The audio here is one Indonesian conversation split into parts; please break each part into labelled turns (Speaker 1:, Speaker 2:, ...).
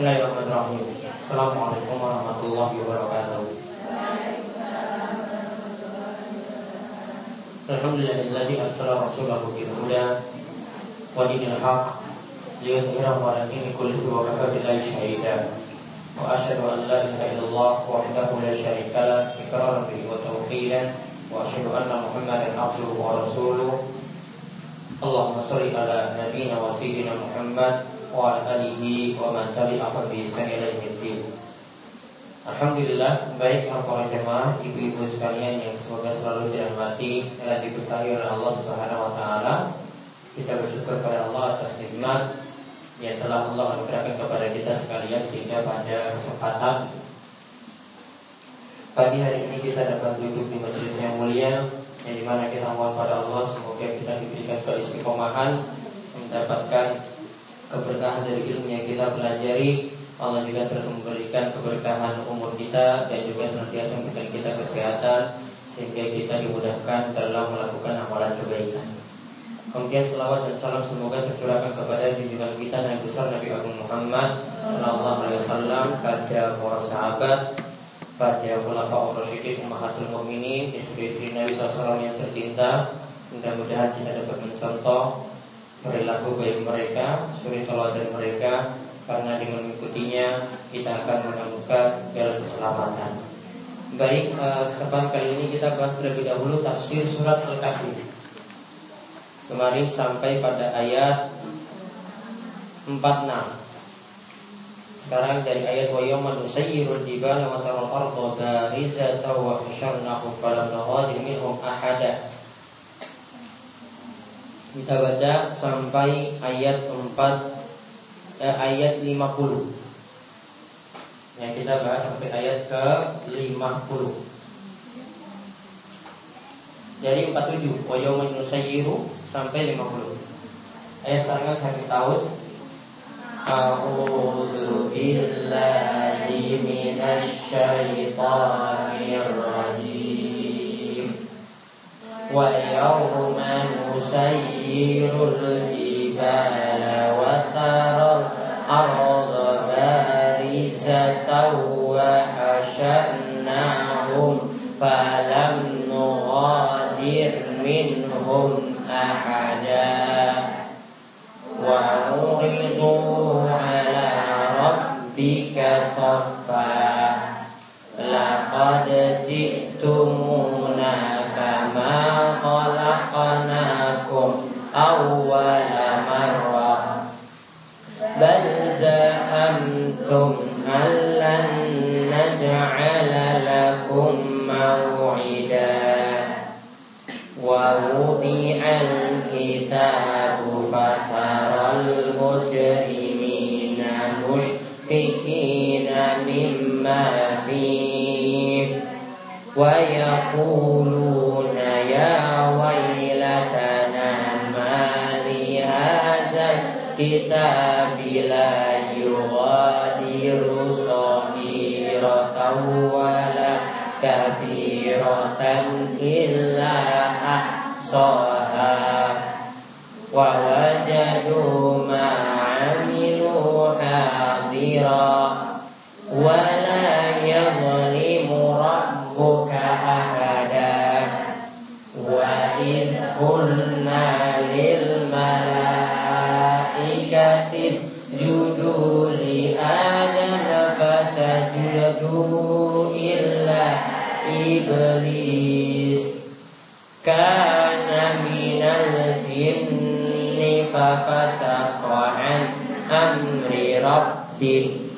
Speaker 1: Bismillahirrahmanirrahim. Assalamualaikum warahmatullahi wabarakatuh. Alhamdulillahilladzi arsala rasulahu bil huda wa dinil haqq liyudhhirahu 'ala dini kullihi wa kafa billahi shahida. Wa asyhadu an la ilaha illallah wahdahu la syarika lah iqraran bihi wa tawqilan wa asyhadu anna Muhammadan abduhu wa rasuluh. Allahumma shalli ala nabiyyina wa sayyidina Muhammad wa alihi wa man tabi'ahu bi Alhamdulillah baik para jemaah, ibu-ibu sekalian yang semoga selalu dirahmati dan diberkahi oleh Allah Subhanahu wa taala. Kita bersyukur kepada Allah atas nikmat yang telah Allah anugerahkan kepada kita sekalian sehingga pada kesempatan pagi hari ini kita dapat duduk di majelis yang mulia yang di mana kita mohon pada Allah semoga kita diberikan keistiqomahan mendapatkan keberkahan dari ilmu yang kita pelajari Allah juga terus memberikan keberkahan umur kita dan juga senantiasa memberikan kita kesehatan sehingga kita dimudahkan dalam melakukan amalan kebaikan. Kemudian selawat dan salam semoga tercurahkan kepada junjungan kita yang besar Nabi Agung Muhammad Sallallahu Alaihi Wasallam pada para sahabat, pada ulama Rasyidin Ummahatul Mukminin, istri-istri Nabi Sallallahu yang tercinta. Mudah-mudahan kita dapat mencontoh perilaku baik mereka, suri teladan mereka karena dengan mengikutinya kita akan menemukan jalan keselamatan. Baik, eh, kesempatan kali ini kita bahas terlebih dahulu tafsir surat Al-Kahfi. Kemarin sampai pada ayat 46. Sekarang dari ayat wa yawma nusayyirul jibala wa taral arda barizatan wa hasyarnahu falam naghadir minhum ahada. Kita baca sampai ayat 4 eh, ayat 50 Yang kita bahas sampai ayat ke 50 Jadi 47 Wa nusayyiru sampai 50 Ayat sekarang saya tahu A'udzu billahi minasy syaithanir rajim Nusayyirul jibala wa taral الأرض بارزة وحشرناهم فلم نغادر منهم أحدا. وعرضوا على ربك صفا. لقد كما خلقناكم أول مرة. بل زعمتم أن لن نجعل لكم موعدا. ووضع الكتاب فترى المجرمين مشفقين مما فيه. ويقولون يا ويلتنا ما لهذا الكتاب لا يغادر صغيرة ولا كبيرة إلا أحصاها ووجدوا ما عملوا حاضرا ولا iblis. Kana minal jinni fafasaqa an amri rabbih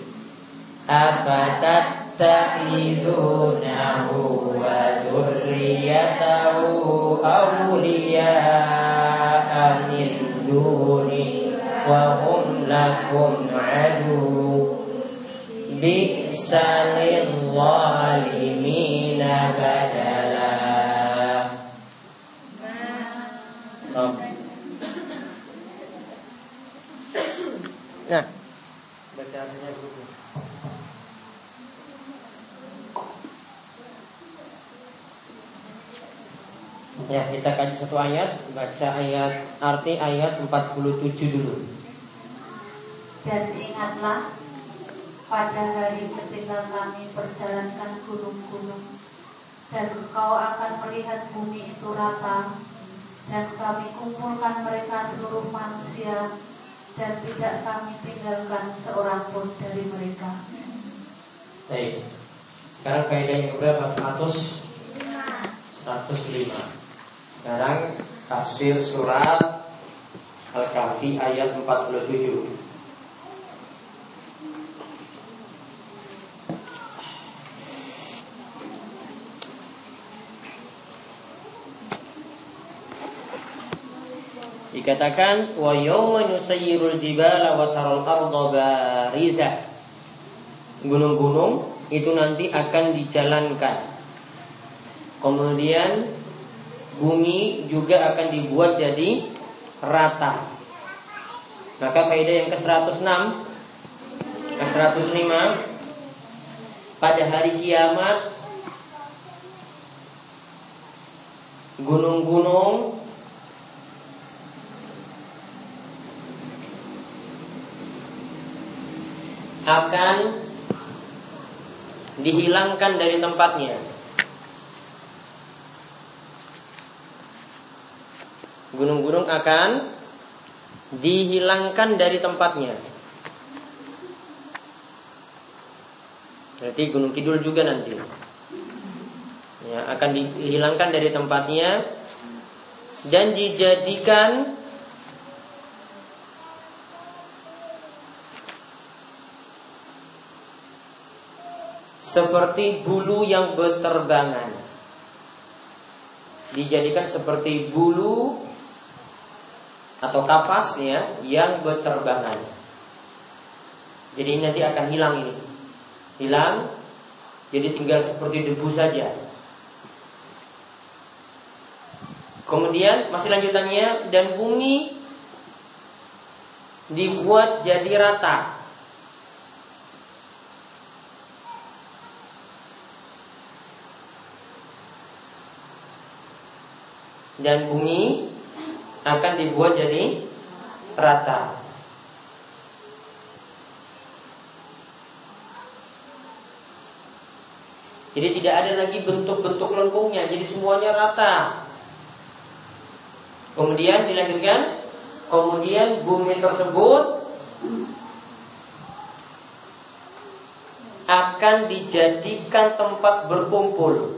Speaker 1: afatattakhidunahu wa dhurriyyatahu awliya'a min duni wa hum adu bi بئس للظالمين بدلا Nah, bacaannya dulu. Ya, kita kaji satu ayat, baca ayat arti ayat 47 dulu.
Speaker 2: Dan ingatlah pada hari ketika kami perjalankan gunung-gunung dan engkau akan melihat bumi itu rata dan kami kumpulkan mereka seluruh manusia dan tidak kami tinggalkan seorang pun dari mereka.
Speaker 1: Baik. Sekarang kaidah yang berapa? 100 105. Sekarang tafsir surat Al-Kahfi ayat 47. Dikatakan wa yawma nusayyirul jibala arda barizah. Gunung-gunung itu nanti akan dijalankan. Kemudian bumi juga akan dibuat jadi rata. Maka kaidah yang ke-106 ke-105 pada hari kiamat gunung-gunung akan dihilangkan dari tempatnya. Gunung-gunung akan dihilangkan dari tempatnya. Berarti Gunung Kidul juga nanti. Ya, akan dihilangkan dari tempatnya dan dijadikan seperti bulu yang berterbangan. Dijadikan seperti bulu atau kapas ya yang berterbangan. Jadi nanti akan hilang ini. Hilang jadi tinggal seperti debu saja. Kemudian masih lanjutannya dan bumi dibuat jadi rata dan bumi akan dibuat jadi rata. Jadi tidak ada lagi bentuk-bentuk lengkungnya, jadi semuanya rata. Kemudian dilanjutkan, kemudian bumi tersebut akan dijadikan tempat berkumpul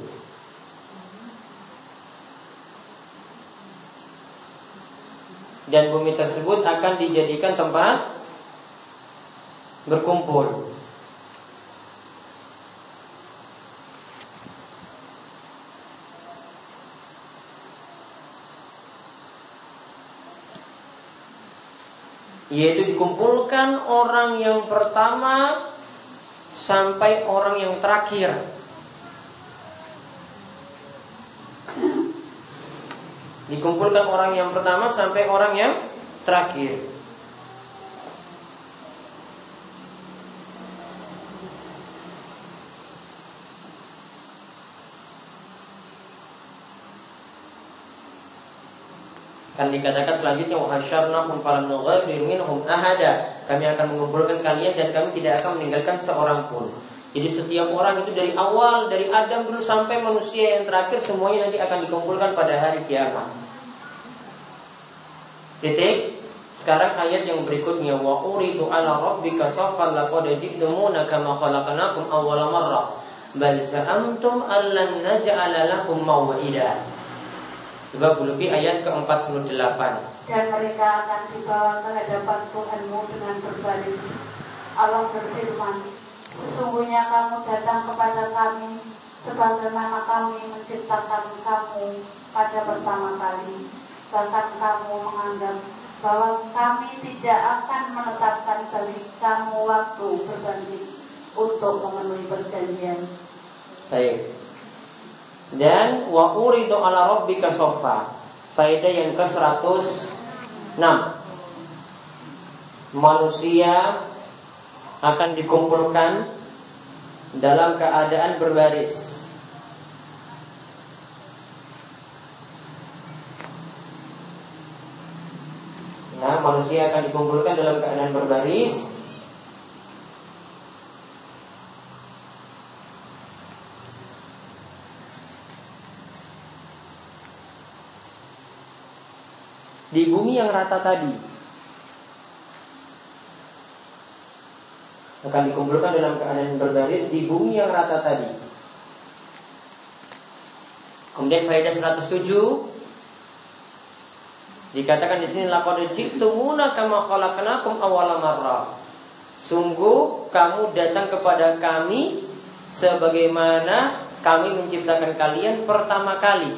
Speaker 1: dan bumi tersebut akan dijadikan tempat berkumpul. Yaitu dikumpulkan orang yang pertama sampai orang yang terakhir Dikumpulkan orang yang pertama sampai orang yang terakhir. Kan dikatakan selanjutnya wahasyarnahum falam nughayir minhum ahada. Kami akan mengumpulkan kalian dan kami tidak akan meninggalkan seorang pun. Jadi setiap orang itu dari awal dari Adam dulu sampai manusia yang terakhir semuanya nanti akan dikumpulkan pada hari kiamat. Titik. Sekarang ayat yang berikutnya wa uridu ala rabbika saffan laqad ji'tumuna kama khalaqnakum awwala marrah bal za'amtum allan naj'ala lakum maw'ida. Coba buluki ayat ke-48.
Speaker 2: Dan mereka akan dibawa ke hadapan Tuhanmu dengan berbaris. Allah berfirman, Sesungguhnya kamu datang kepada kami sebagaimana kami menciptakan kamu pada pertama kali. Bahkan kamu menganggap bahwa kami tidak akan menetapkan bagi kamu waktu berbanding untuk memenuhi perjanjian.
Speaker 1: Baik. Dan wa uridu ala rabbika sofa. Faedah yang ke-106. Manusia akan dikumpulkan dalam keadaan berbaris. Nah, manusia akan dikumpulkan dalam keadaan berbaris. Di bumi yang rata tadi, Akan dikumpulkan dalam keadaan berbaris di bumi yang rata tadi. Kemudian faedah 107 dikatakan di sini laqad ji'tumuna kama khalaqnakum awwala marrah. Sungguh kamu datang kepada kami sebagaimana kami menciptakan kalian pertama kali.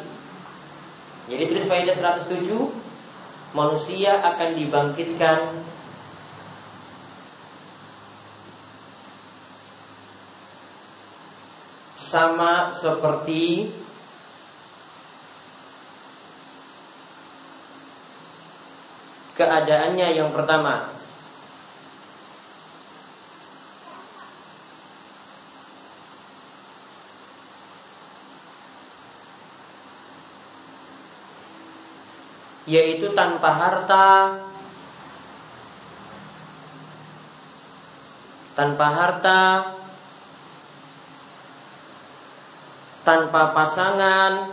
Speaker 1: Jadi tulis faedah 107 manusia akan dibangkitkan sama seperti keadaannya yang pertama. Yaitu tanpa harta. Tanpa harta tanpa pasangan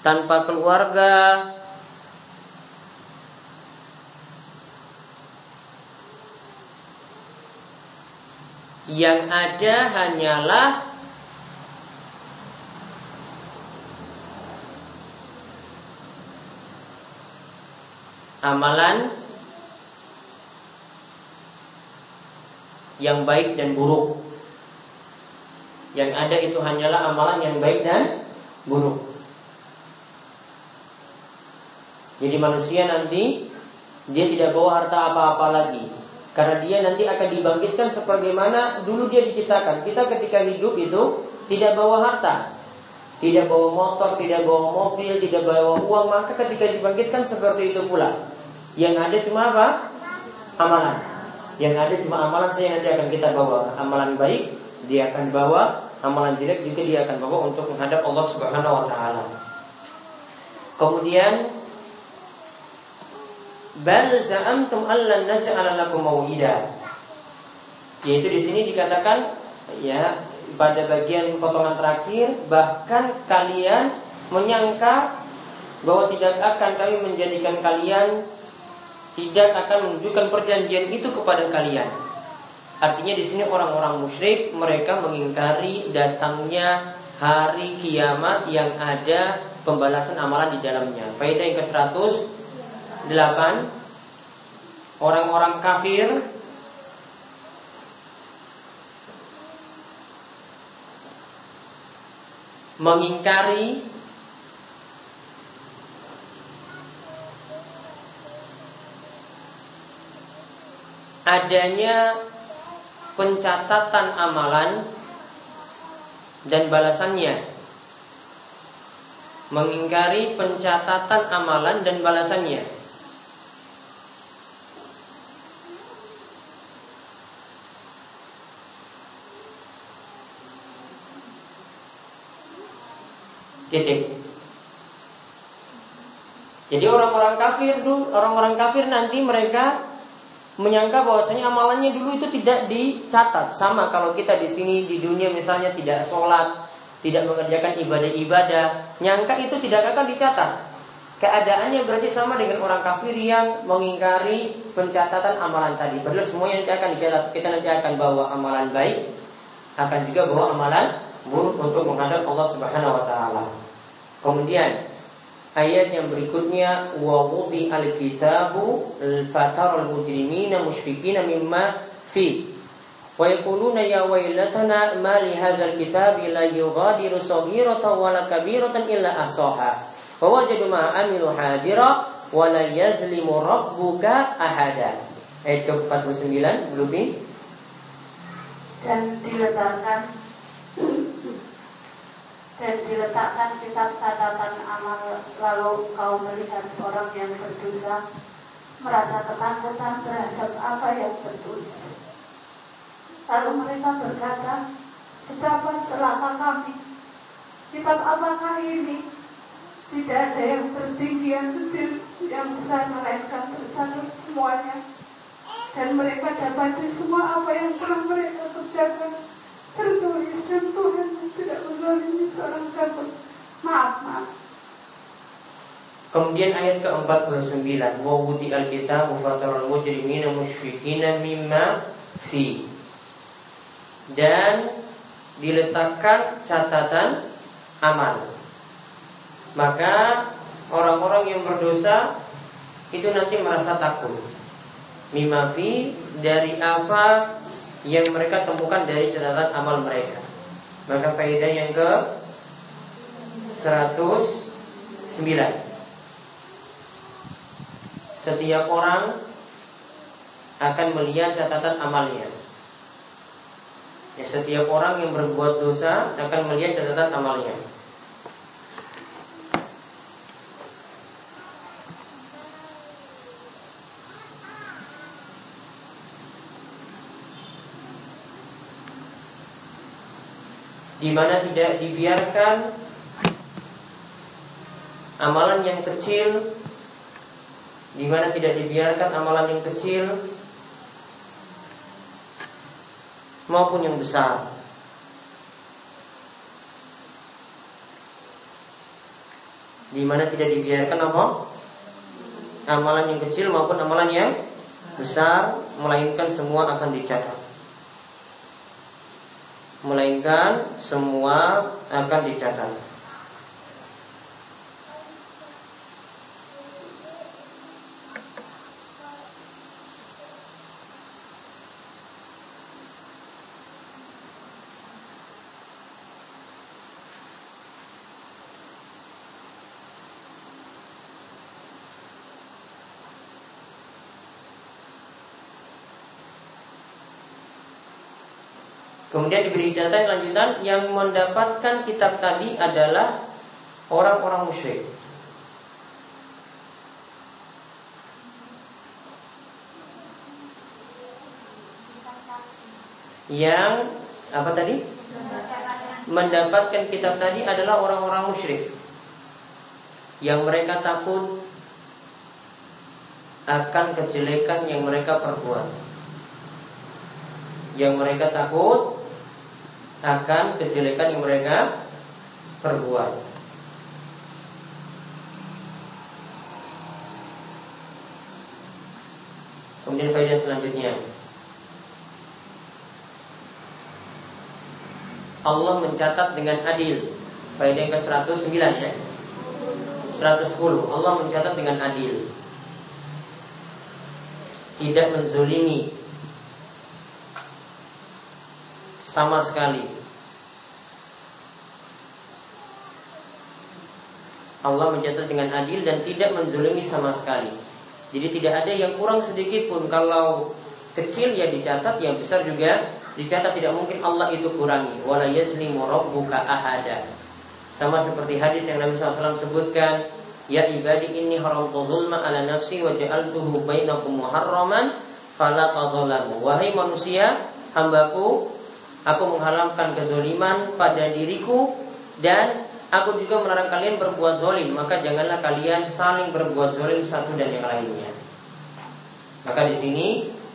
Speaker 1: tanpa keluarga yang ada hanyalah amalan yang baik dan buruk. Yang ada itu hanyalah amalan yang baik dan buruk. Jadi manusia nanti dia tidak bawa harta apa-apa lagi. Karena dia nanti akan dibangkitkan sebagaimana dulu dia diciptakan. Kita ketika hidup itu tidak bawa harta. Tidak bawa motor, tidak bawa mobil, tidak bawa uang Maka ketika dibangkitkan seperti itu pula Yang ada cuma apa? Amalan Yang ada cuma amalan saya nanti akan kita bawa Amalan baik dia akan bawa Amalan jelek juga dia akan bawa untuk menghadap Allah Subhanahu Wa Taala. Kemudian Bal za'amtum allan naj'ala lakum. Yaitu di sini dikatakan ya pada bagian potongan terakhir bahkan kalian menyangka bahwa tidak akan kami menjadikan kalian tidak akan menunjukkan perjanjian itu kepada kalian. Artinya di sini orang-orang musyrik mereka mengingkari datangnya hari kiamat yang ada pembalasan amalan di dalamnya. Faedah yang ke-108 orang-orang kafir mengingkari adanya pencatatan amalan dan balasannya mengingkari pencatatan amalan dan balasannya Titik. Jadi orang-orang kafir dulu, orang-orang kafir nanti mereka menyangka bahwasanya amalannya dulu itu tidak dicatat. Sama kalau kita di sini di dunia misalnya tidak sholat, tidak mengerjakan ibadah-ibadah, nyangka itu tidak akan dicatat. Keadaannya berarti sama dengan orang kafir yang mengingkari pencatatan amalan tadi. Padahal semuanya nanti akan dicatat. Kita nanti akan bawa amalan baik, akan juga bawa amalan buruk untuk menghadap Allah Subhanahu wa taala. Kemudian ayat yang berikutnya wa wudi al-kitabu fatar al-mujrimina mimma fi. Wa yaquluna ya waylatana ma li hadzal kitabi la yughadiru saghiratan wa la kabiratan illa ahsaha. Wa wajadu ma amilu hadira wa la yazlimu rabbuka ahada. Ayat ke-49 lebih
Speaker 2: dan diletakkan dan diletakkan kitab catatan amal lalu kau melihat orang yang berdosa merasa ketakutan terhadap apa yang berdosa. Lalu mereka berkata, betapa celaka kami. Kitab apakah ini? Tidak ada yang tertinggi yang kecil yang besar melainkan bersatu semuanya. Dan mereka dapati semua apa yang telah mereka kerjakan tertulis dan Tuhan tidak menzalimi seorang hamba. Maaf, maaf.
Speaker 1: Kemudian ayat ke-49 Wa wudi al-kitab Mufatarul mujrimina musyfikina mimma fi Dan diletakkan catatan amal Maka orang-orang yang berdosa Itu nanti merasa takut Mimma fi Dari apa yang mereka temukan dari catatan amal mereka Maka faedah yang ke 109 setiap orang akan melihat catatan amalnya. Ya, setiap orang yang berbuat dosa akan melihat catatan amalnya. Di mana tidak dibiarkan amalan yang kecil di mana tidak dibiarkan amalan yang kecil maupun yang besar. Di mana tidak dibiarkan apa? Amalan yang kecil maupun amalan yang besar, melainkan semua akan dicatat. Melainkan semua akan dicatat. Kemudian diberi catatan lanjutan yang mendapatkan kitab tadi adalah orang-orang musyrik. Yang apa tadi? Mendapatkan kitab tadi adalah orang-orang musyrik. Yang mereka takut akan kejelekan yang mereka perbuat. Yang mereka takut akan kejelekan yang mereka perbuat. Kemudian faedah selanjutnya. Allah mencatat dengan adil. Faedah yang ke-109 ya. 110 Allah mencatat dengan adil. Tidak menzulimi sama sekali. Allah mencatat dengan adil dan tidak menzulimi sama sekali. Jadi tidak ada yang kurang sedikit pun kalau kecil ya dicatat, yang besar juga dicatat tidak mungkin Allah itu kurangi. Wala yaslimu rabbuka ahada. Sama seperti hadis yang Nabi SAW sebutkan, Ya ibadi inni haramtu zulma ala nafsi wa ja'altuhu bainakum muharraman fala. Wahai manusia, hambaku Aku menghalalkan kezoliman pada diriku dan aku juga melarang kalian berbuat zolim. Maka janganlah kalian saling berbuat zolim satu dan yang lainnya. Maka di sini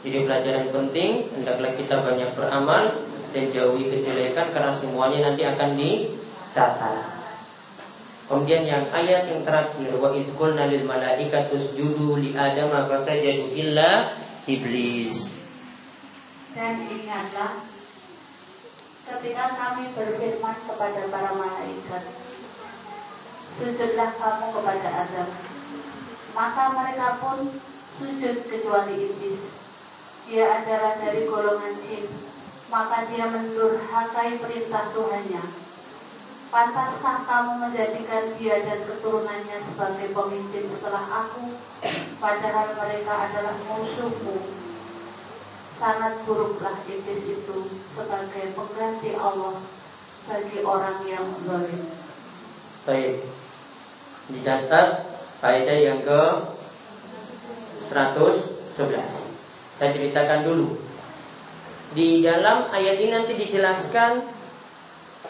Speaker 1: jadi pelajaran penting hendaklah kita banyak beramal dan jauhi kejelekan karena semuanya nanti akan dicatat. Kemudian yang ayat yang terakhir wa idqulna lil malaikatus judu li adam fasajadu illa iblis.
Speaker 2: Dan ingatlah ketika kami berfirman kepada para malaikat, sujudlah kamu kepada Adam. Maka mereka pun sujud kecuali iblis. Dia adalah dari golongan jin, maka dia mendurhakai perintah Tuhannya. Pantaskah kamu menjadikan dia dan keturunannya sebagai pemimpin setelah aku, padahal mereka adalah musuhmu sangat buruklah iblis itu sebagai pengganti Allah bagi orang yang zalim.
Speaker 1: Baik. Dicatat faedah yang ke 111. Saya ceritakan dulu. Di dalam ayat ini nanti dijelaskan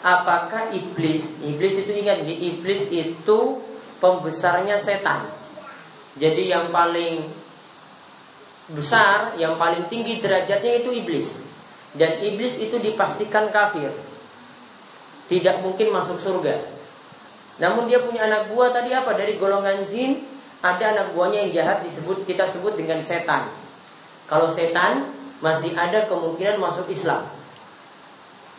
Speaker 1: apakah iblis. Iblis itu ingat, iblis itu pembesarnya setan. Jadi yang paling besar yang paling tinggi derajatnya itu iblis dan iblis itu dipastikan kafir tidak mungkin masuk surga Namun dia punya anak buah tadi apa? Dari golongan jin, ada anak buahnya yang jahat disebut kita sebut dengan setan. Kalau setan masih ada kemungkinan masuk Islam.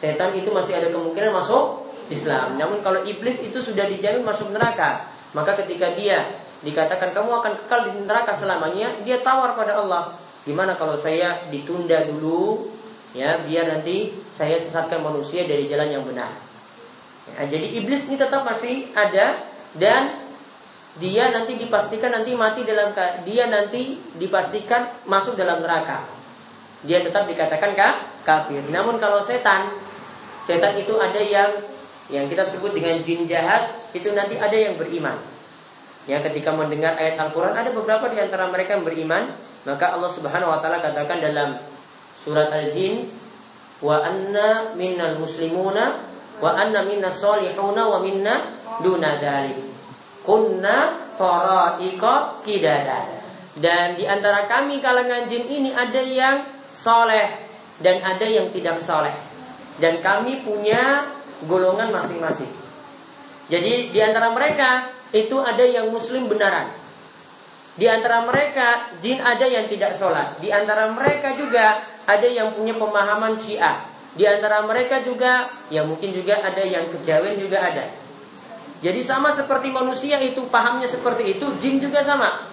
Speaker 1: Setan itu masih ada kemungkinan masuk Islam. Namun kalau iblis itu sudah dijamin masuk neraka, maka ketika dia dikatakan kamu akan kekal di neraka selamanya, dia tawar pada Allah. Gimana kalau saya ditunda dulu ya biar nanti saya sesatkan manusia dari jalan yang benar. Ya, jadi iblis ini tetap masih ada dan dia nanti dipastikan nanti mati dalam dia nanti dipastikan masuk dalam neraka. Dia tetap dikatakan kafir. Namun kalau setan, setan itu ada yang yang kita sebut dengan jin jahat itu nanti ada yang beriman. Ya ketika mendengar ayat Al-Quran ada beberapa di antara mereka yang beriman. Maka Allah subhanahu wa ta'ala katakan dalam surat Al-Jin Wa anna minnal muslimuna Wa anna minna solihuna wa minna duna Kunna tara'iqa kidada. Dan di antara kami kalangan jin ini ada yang soleh Dan ada yang tidak soleh Dan kami punya golongan masing-masing Jadi di antara mereka itu ada yang muslim benaran. Di antara mereka jin ada yang tidak sholat. Di antara mereka juga ada yang punya pemahaman syiah. Di antara mereka juga ya mungkin juga ada yang kejawen juga ada. Jadi sama seperti manusia itu pahamnya seperti itu, jin juga sama.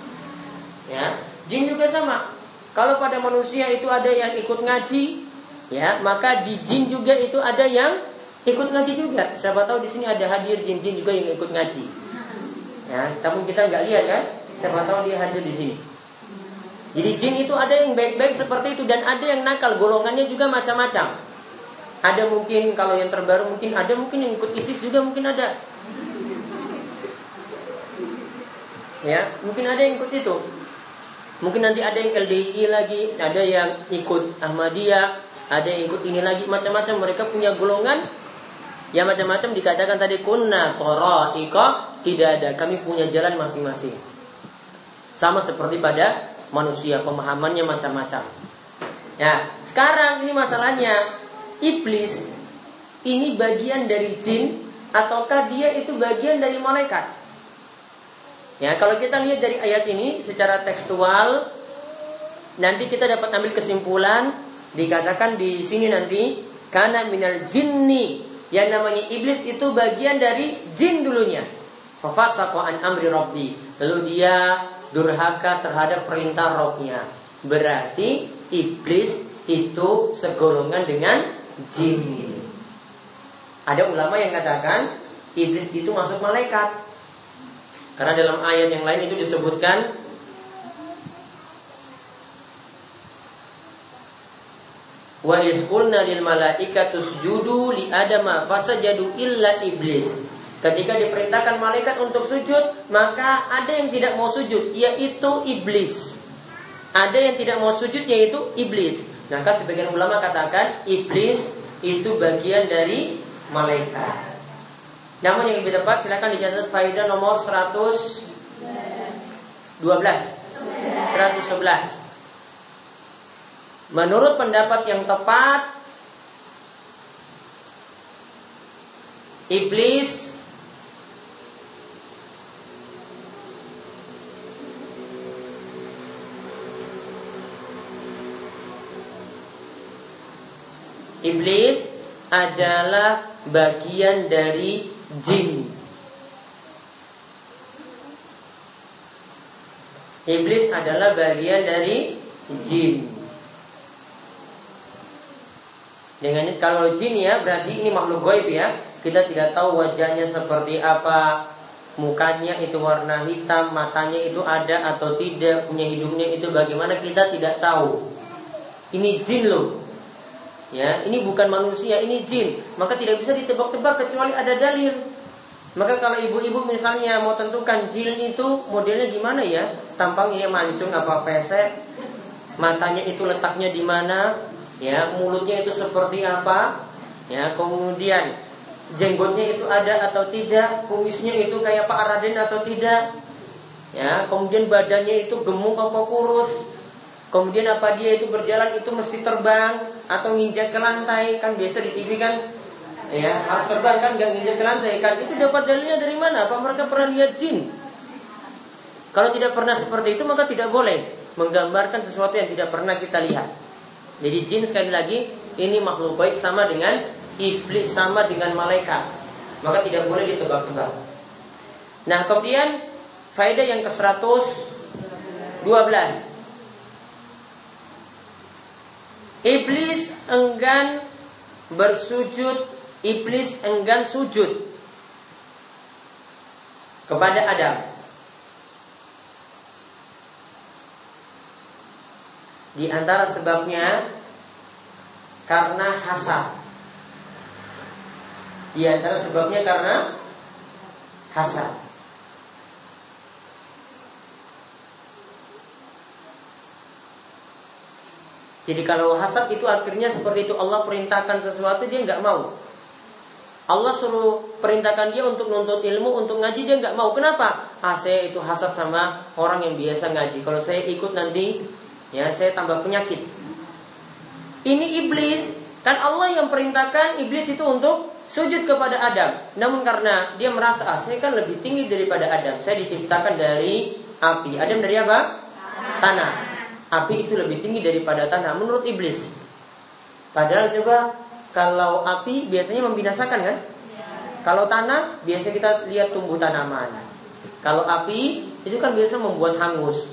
Speaker 1: Ya, jin juga sama. Kalau pada manusia itu ada yang ikut ngaji, ya, maka di jin juga itu ada yang ikut ngaji juga. Siapa tahu di sini ada hadir jin-jin juga yang ikut ngaji. Ya, tapi kita nggak lihat kan? Siapa tahu dia hadir di sini. Jadi jin itu ada yang baik-baik seperti itu dan ada yang nakal, golongannya juga macam-macam. Ada mungkin kalau yang terbaru mungkin ada mungkin yang ikut ISIS juga mungkin ada. Ya, mungkin ada yang ikut itu. Mungkin nanti ada yang LDI lagi, ada yang ikut Ahmadiyah, ada yang ikut ini lagi, macam-macam mereka punya golongan Ya macam-macam dikatakan tadi kunna iko tidak ada. Kami punya jalan masing-masing. Sama seperti pada manusia pemahamannya macam-macam. Ya, sekarang ini masalahnya iblis ini bagian dari jin ataukah dia itu bagian dari malaikat? Ya, kalau kita lihat dari ayat ini secara tekstual nanti kita dapat ambil kesimpulan dikatakan di sini nanti karena minal jinni yang namanya iblis itu bagian dari jin dulunya. Fafasaqa an amri rabbi. Lalu dia durhaka terhadap perintah rohnya. Berarti iblis itu segolongan dengan jin. Ada ulama yang katakan iblis itu masuk malaikat. Karena dalam ayat yang lain itu disebutkan Wa isqulna lil malaikatu sujudu li adama fasajadu illa iblis. Ketika diperintahkan malaikat untuk sujud, maka ada yang tidak mau sujud, yaitu iblis. Ada yang tidak mau sujud, yaitu iblis. Maka sebagian ulama katakan iblis itu bagian dari malaikat. Namun yang lebih tepat silakan dicatat faedah nomor 112. 111. Menurut pendapat yang tepat Iblis Iblis adalah bagian dari jin. Iblis adalah bagian dari jin. Dengan kalau jin ya berarti ini makhluk gaib ya. Kita tidak tahu wajahnya seperti apa, mukanya itu warna hitam, matanya itu ada atau tidak, punya hidungnya itu bagaimana kita tidak tahu. Ini jin loh. Ya, ini bukan manusia, ini jin. Maka tidak bisa ditebak-tebak kecuali ada dalil. Maka kalau ibu-ibu misalnya mau tentukan jin itu modelnya gimana ya? Tampangnya mancung apa pesek? Matanya itu letaknya di mana? Ya mulutnya itu seperti apa? Ya kemudian jenggotnya itu ada atau tidak? Kumisnya itu kayak Pak Raden atau tidak? Ya kemudian badannya itu gemuk atau kurus? Kemudian apa dia itu berjalan itu mesti terbang atau nginjak ke lantai? Kan biasa di TV kan? Ya harus terbang kan gak nginjak ke lantai kan? Itu dapat dalilnya dari mana? Apa mereka pernah lihat jin? Kalau tidak pernah seperti itu maka tidak boleh menggambarkan sesuatu yang tidak pernah kita lihat jadi jin sekali lagi ini makhluk baik sama dengan iblis sama dengan malaikat. Maka tidak boleh ditebak-tebak. Nah kemudian faedah yang ke 112 Iblis enggan bersujud iblis enggan sujud kepada Adam. Di antara sebabnya karena hasad. Di antara sebabnya karena hasad. Jadi kalau hasad itu akhirnya seperti itu Allah perintahkan sesuatu dia nggak mau. Allah suruh perintahkan dia untuk nuntut ilmu, untuk ngaji dia nggak mau. Kenapa? Ah, saya itu hasad sama orang yang biasa ngaji. Kalau saya ikut nanti, ya saya tambah penyakit. Ini iblis, kan Allah yang perintahkan iblis itu untuk sujud kepada Adam. Namun karena dia merasa ah, saya kan lebih tinggi daripada Adam. Saya diciptakan dari api. Adam dari apa? Tanah api itu lebih tinggi daripada tanah menurut iblis. Padahal coba kalau api biasanya membinasakan kan? Kalau tanah biasanya kita lihat tumbuh tanaman. Kalau api itu kan biasa membuat hangus.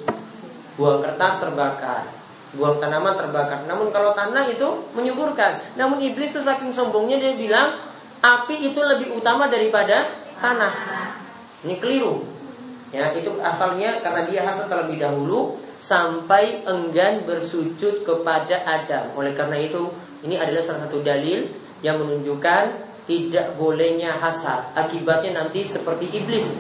Speaker 1: Buang kertas terbakar, buang tanaman terbakar. Namun kalau tanah itu menyuburkan. Namun iblis itu saking sombongnya dia bilang api itu lebih utama daripada tanah. Ini keliru. Ya, itu asalnya karena dia hasad terlebih dahulu sampai enggan bersujud kepada Adam. Oleh karena itu, ini adalah salah satu dalil yang menunjukkan tidak bolehnya hasad. Akibatnya nanti seperti iblis,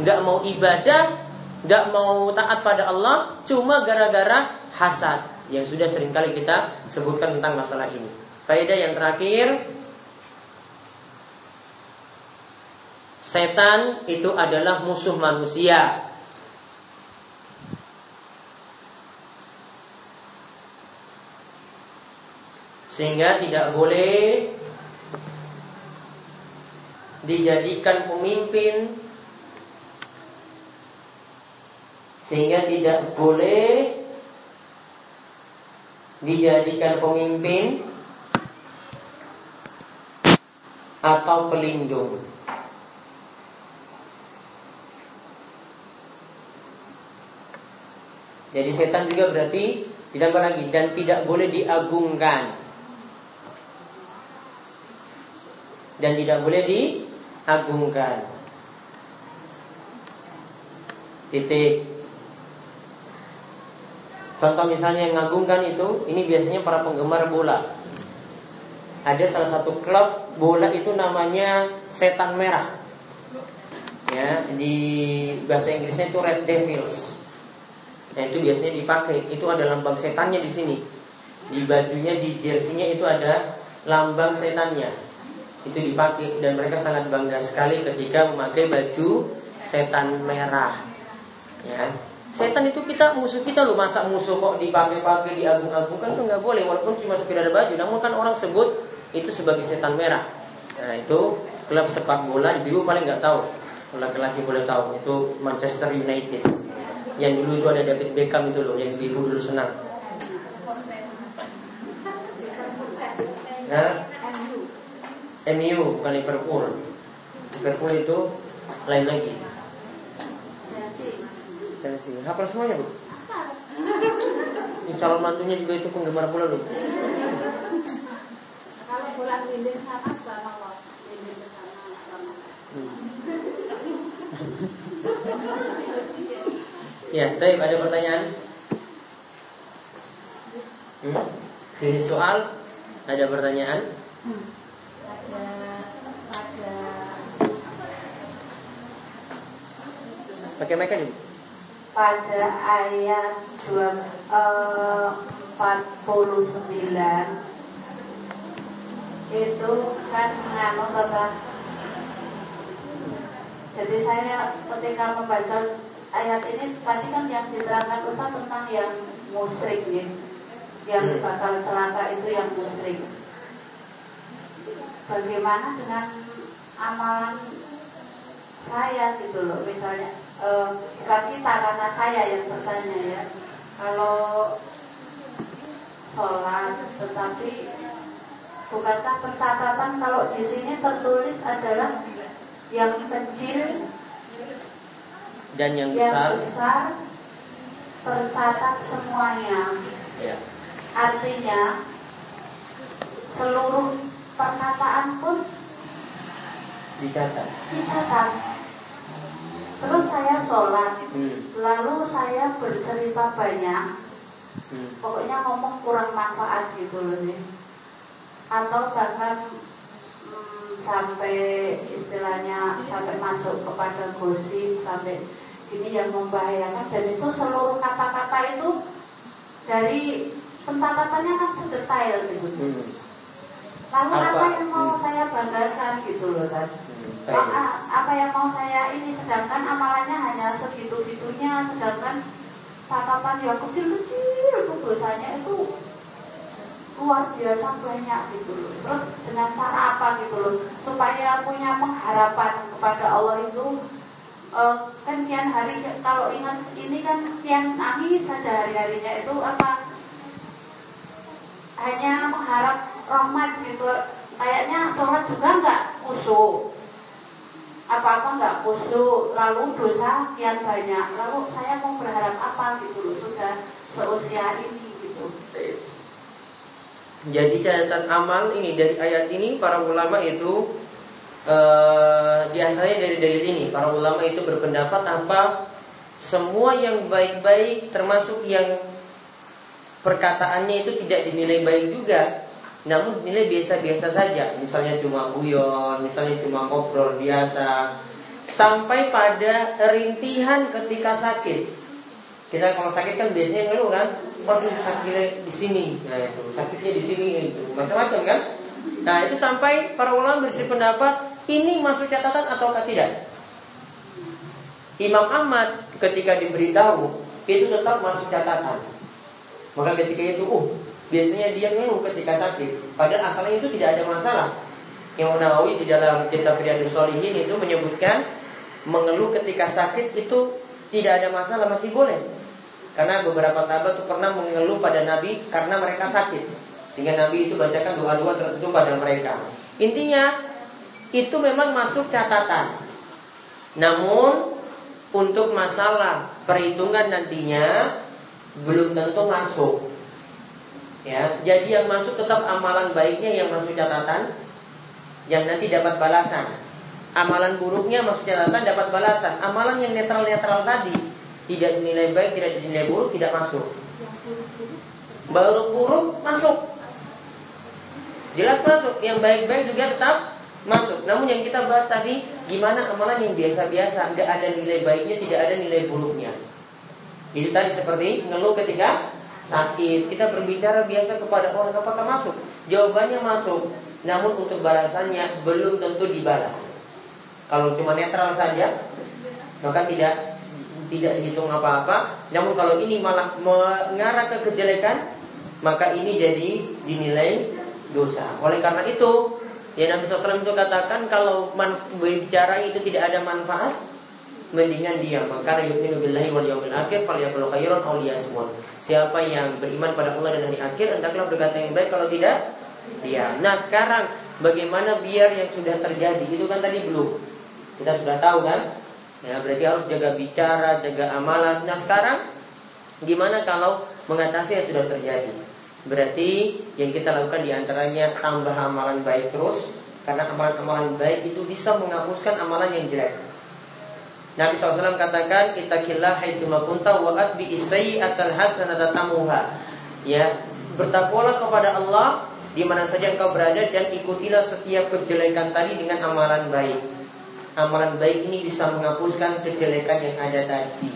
Speaker 1: nggak mau ibadah, nggak mau taat pada Allah, cuma gara-gara hasad yang sudah sering kali kita sebutkan tentang masalah ini. Faedah yang terakhir, setan itu adalah musuh manusia. Sehingga tidak boleh dijadikan pemimpin Sehingga tidak boleh dijadikan pemimpin atau pelindung. Jadi setan juga berarti ditambah lagi dan tidak boleh diagungkan. dan tidak boleh diagungkan. Titik. Contoh misalnya yang mengagungkan itu, ini biasanya para penggemar bola. Ada salah satu klub bola itu namanya Setan Merah. Ya, di bahasa Inggrisnya itu Red Devils. Nah itu biasanya dipakai. Itu ada lambang setannya di sini. Di bajunya, di jersinya itu ada lambang setannya itu dipakai dan mereka sangat bangga sekali ketika memakai baju setan merah. Ya. Setan itu kita musuh kita loh masa musuh kok dipakai-pakai diagung-agungkan itu nggak boleh walaupun cuma sekedar baju. Namun kan orang sebut itu sebagai setan merah. Nah itu klub sepak bola ibu paling nggak tahu. Laki-laki boleh tahu itu Manchester United. Yang dulu itu ada David Beckham itu loh yang ibu dulu senang. Nah, MU bukan Liverpool. Liverpool itu lain lagi. Chelsea. Hafal semuanya bu? Ini calon mantunya juga itu penggemar bola lu. Kalau bola dinding sana sama dinding ke sana Ya, baik ada pertanyaan? Hmm? Ini soal ada pertanyaan? Hmm. Pakai mic ini.
Speaker 2: Pada ayat 2, uh, 49 itu kan nganu kata jadi saya ketika membaca ayat ini tadi kan yang diterangkan Ustaz tentang yang musyrik nih yang hmm. bakal celaka itu yang musyrik. Bagaimana dengan amalan saya gitu loh misalnya eh, kita karena saya yang bertanya ya. Kalau sholat tetapi bukankah pencatatan kalau di sini tertulis adalah yang kecil
Speaker 1: dan yang,
Speaker 2: yang
Speaker 1: besar,
Speaker 2: besar tercatat semuanya.
Speaker 1: Ya.
Speaker 2: artinya seluruh perkataan pun
Speaker 1: dicatat.
Speaker 2: dicatat terus saya sholat
Speaker 1: hmm.
Speaker 2: lalu saya bercerita banyak
Speaker 1: Hmm.
Speaker 2: pokoknya ngomong kurang manfaat gitu loh nih atau bahkan hmm, sampai istilahnya sampai masuk kepada gosip sampai ini yang membahayakan dan itu seluruh kata-kata itu dari pentatatannya kan sedetail gitu
Speaker 1: Hmm.
Speaker 2: lalu apa,
Speaker 1: Apa?
Speaker 2: yang mau
Speaker 1: Hmm.
Speaker 2: saya banggakan gitu loh kan. Apa, yang mau saya ini sedangkan? Amalannya hanya segitu-gitunya sedangkan catatan yang kecil-kecil itu dosanya itu luar biasa banyak gitu loh. Terus dengan cara apa gitu loh? Supaya punya pengharapan kepada Allah itu eh, kan kian hari kalau ingat ini kan kian nangis saja hari-harinya itu apa hanya mengharap rahmat gitu. Kayaknya sholat juga nggak khusyuk apa-apa nggak khusyuk lalu dosa kian banyak. Lalu saya mau berharap apa gitu loh sudah seusia ini gitu.
Speaker 1: Jadi catatan amal ini dari ayat ini para ulama itu eh, di antaranya dari dalil ini para ulama itu berpendapat apa semua yang baik-baik termasuk yang perkataannya itu tidak dinilai baik juga namun dinilai biasa-biasa saja. Misalnya cuma guyon misalnya cuma ngobrol biasa. Sampai pada rintihan ketika sakit. Kita kalau sakit kan biasanya ngeluh kan? Waduh sakitnya di sini. Nah itu sakitnya di sini itu. Macam-macam kan? Nah itu sampai para ulama bersih pendapat ini masuk catatan atau tidak. Imam Ahmad ketika diberitahu itu tetap masuk catatan. Maka ketika itu uh biasanya dia ngeluh ketika sakit. Padahal asalnya itu tidak ada masalah. Imam Nawawi di dalam kitab Riyadhus Shalihin itu menyebutkan mengeluh ketika sakit itu tidak ada masalah masih boleh. Karena beberapa sahabat itu pernah mengeluh pada Nabi karena mereka sakit. Sehingga Nabi itu bacakan doa-doa tertentu pada mereka. Intinya itu memang masuk catatan. Namun untuk masalah perhitungan nantinya belum tentu masuk Ya, jadi yang masuk tetap amalan baiknya yang masuk catatan yang nanti dapat balasan. Amalan buruknya masuk catatan dapat balasan. Amalan yang netral-netral tadi tidak dinilai baik, tidak dinilai buruk, tidak masuk. Baru buruk masuk. Jelas masuk. Yang baik-baik juga tetap masuk. Namun yang kita bahas tadi gimana amalan yang biasa-biasa, nggak ada nilai baiknya, tidak ada nilai buruknya. Itu tadi seperti ngeluh ketika sakit, kita berbicara biasa kepada orang apakah masuk? Jawabannya masuk, namun untuk balasannya belum tentu dibalas. Kalau cuma netral saja, maka tidak tidak dihitung apa-apa. Namun kalau ini malah mengarah ke kejelekan, maka ini jadi dinilai dosa. Oleh karena itu, ya Nabi SAW itu katakan kalau berbicara itu tidak ada manfaat, mendingan diam. Maka yu'minu billahi wal yawmil akhir falyaqul khairan aw liyasmut. Siapa yang beriman pada Allah dan hari akhir hendaklah berkata yang baik kalau tidak diam. Nah, sekarang bagaimana biar yang sudah terjadi itu kan tadi belum. Kita sudah tahu kan? Ya, berarti harus jaga bicara, jaga amalan. Nah, sekarang gimana kalau mengatasi yang sudah terjadi? Berarti yang kita lakukan di antaranya tambah amalan baik terus karena amalan-amalan baik itu bisa menghapuskan amalan yang jelek. Nabi SAW katakan Ittaqillah haitsuma kunta wa atbi sayyi'atal hasanata tamuha. Ya, bertakwalah kepada Allah di mana saja engkau berada dan ikutilah setiap kejelekan tadi dengan amalan baik. Amalan baik ini bisa menghapuskan kejelekan yang ada tadi.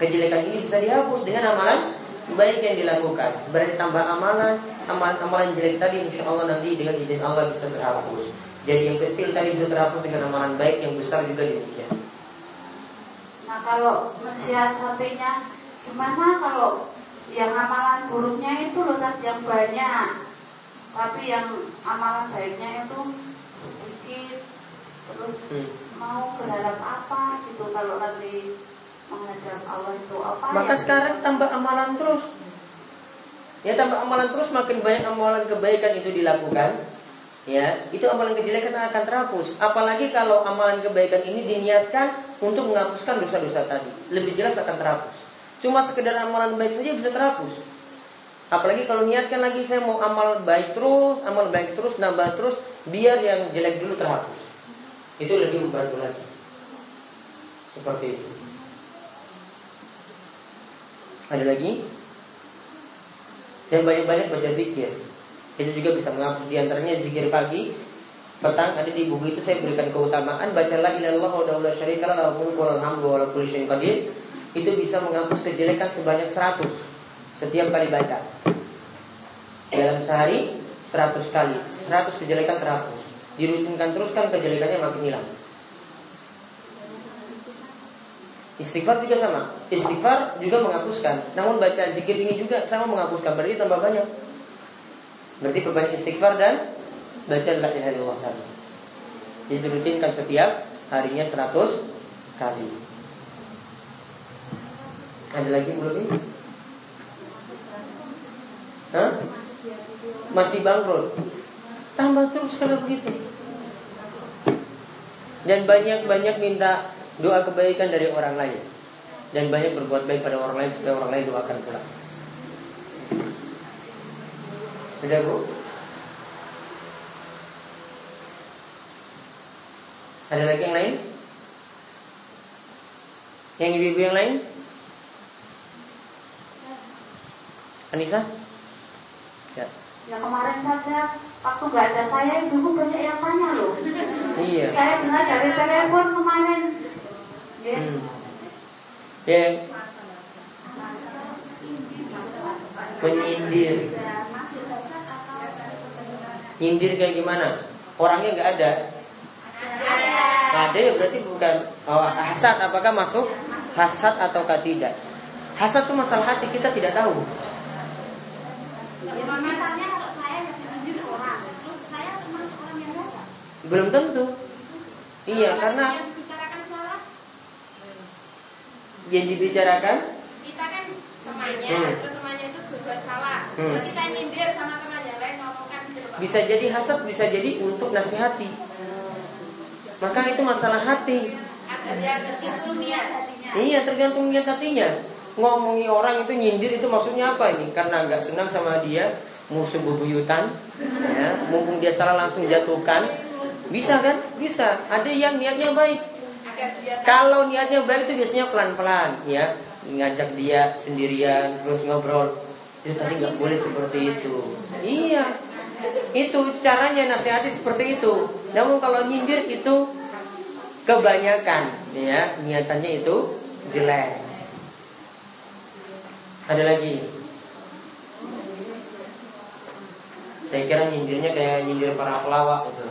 Speaker 1: Kejelekan ini bisa dihapus dengan amalan baik yang dilakukan. Berarti tambah amalan, amalan-amalan jelek tadi insya Allah nanti dengan izin Allah bisa terhapus. Jadi yang kecil tadi bisa terhapus dengan amalan baik, yang besar juga demikian.
Speaker 2: Nah kalau mensiasatinya gimana? Kalau yang amalan buruknya itu loh yang banyak. Tapi yang amalan baiknya itu sedikit. Terus hmm. mau berharap apa gitu? Kalau nanti menghadap Allah itu apa
Speaker 1: maka ya? sekarang tambah amalan terus. Ya tambah amalan terus makin banyak amalan kebaikan itu dilakukan ya itu amalan kejelekan akan terhapus. Apalagi kalau amalan kebaikan ini diniatkan untuk menghapuskan dosa-dosa tadi. Lebih jelas akan terhapus. Cuma sekedar amalan baik saja bisa terhapus. Apalagi kalau niatkan lagi saya mau amal baik terus amal baik terus nambah terus biar yang jelek dulu terhapus. Itu lebih membantu lagi. Seperti itu. Ada lagi? Dan banyak-banyak baca zikir itu juga bisa menghapus di antaranya zikir pagi petang ada di buku itu saya berikan keutamaan bacalah ilallah wa la syarika lahu mulkul hamdu wa kulli qadir. Itu bisa menghapus kejelekan sebanyak 100 setiap kali baca. Dalam sehari 100 kali. 100 kejelekan terhapus dirutinkan terus kan kejelekannya makin hilang. Istighfar juga sama. Istighfar juga menghapuskan. Namun baca zikir ini juga sama menghapuskan. Berarti tambah banyak Berarti perbanyak istighfar dan baca la ilaha illallah tadi. Jadi rutinkan setiap harinya 100 kali. Ada lagi belum ini? Hah? Masih bangkrut. Tambah terus kalau begitu. Dan banyak-banyak minta doa kebaikan dari orang lain. Dan banyak berbuat baik pada orang lain supaya orang lain doakan pula. Sudah Bu? Ada lagi yang lain? Yang ibu-ibu yang lain? Anissa?
Speaker 2: Ya. Ya kemarin saja waktu nggak ada saya ibu banyak yang tanya loh.
Speaker 1: Iya.
Speaker 2: Saya dengar dari telepon kemarin. Ya. Hmm.
Speaker 1: Ya. Penyindir. Nyindir kayak gimana? Orangnya nggak ada. Nggak ada ya berarti bukan oh, hasad. Apakah masuk hasad atau tidak? Hasad itu masalah hati kita tidak tahu. Belum tentu. Iya, karena yang dibicarakan
Speaker 2: kita kan temannya, hmm. terus temannya itu berbuat salah. Hmm. Terus kita nyindir sama
Speaker 1: bisa jadi hasad, bisa jadi untuk nasihati. Maka itu masalah hati. Iya, tergantung niat hatinya. Ngomongi orang itu nyindir itu maksudnya apa ini? Karena nggak senang sama dia, musuh bebuyutan, ya, mumpung dia salah langsung jatuhkan. Bisa kan? Bisa. Ada yang niatnya baik. Kalau niatnya baik itu biasanya pelan-pelan, ya, ngajak dia sendirian, terus ngobrol. Itu tadi nggak boleh seperti itu. Iya, itu caranya nasihati seperti itu. Namun kalau nyindir itu kebanyakan ya, niatannya itu jelek. Ada lagi. Saya kira nyindirnya kayak nyindir para pelawak itu.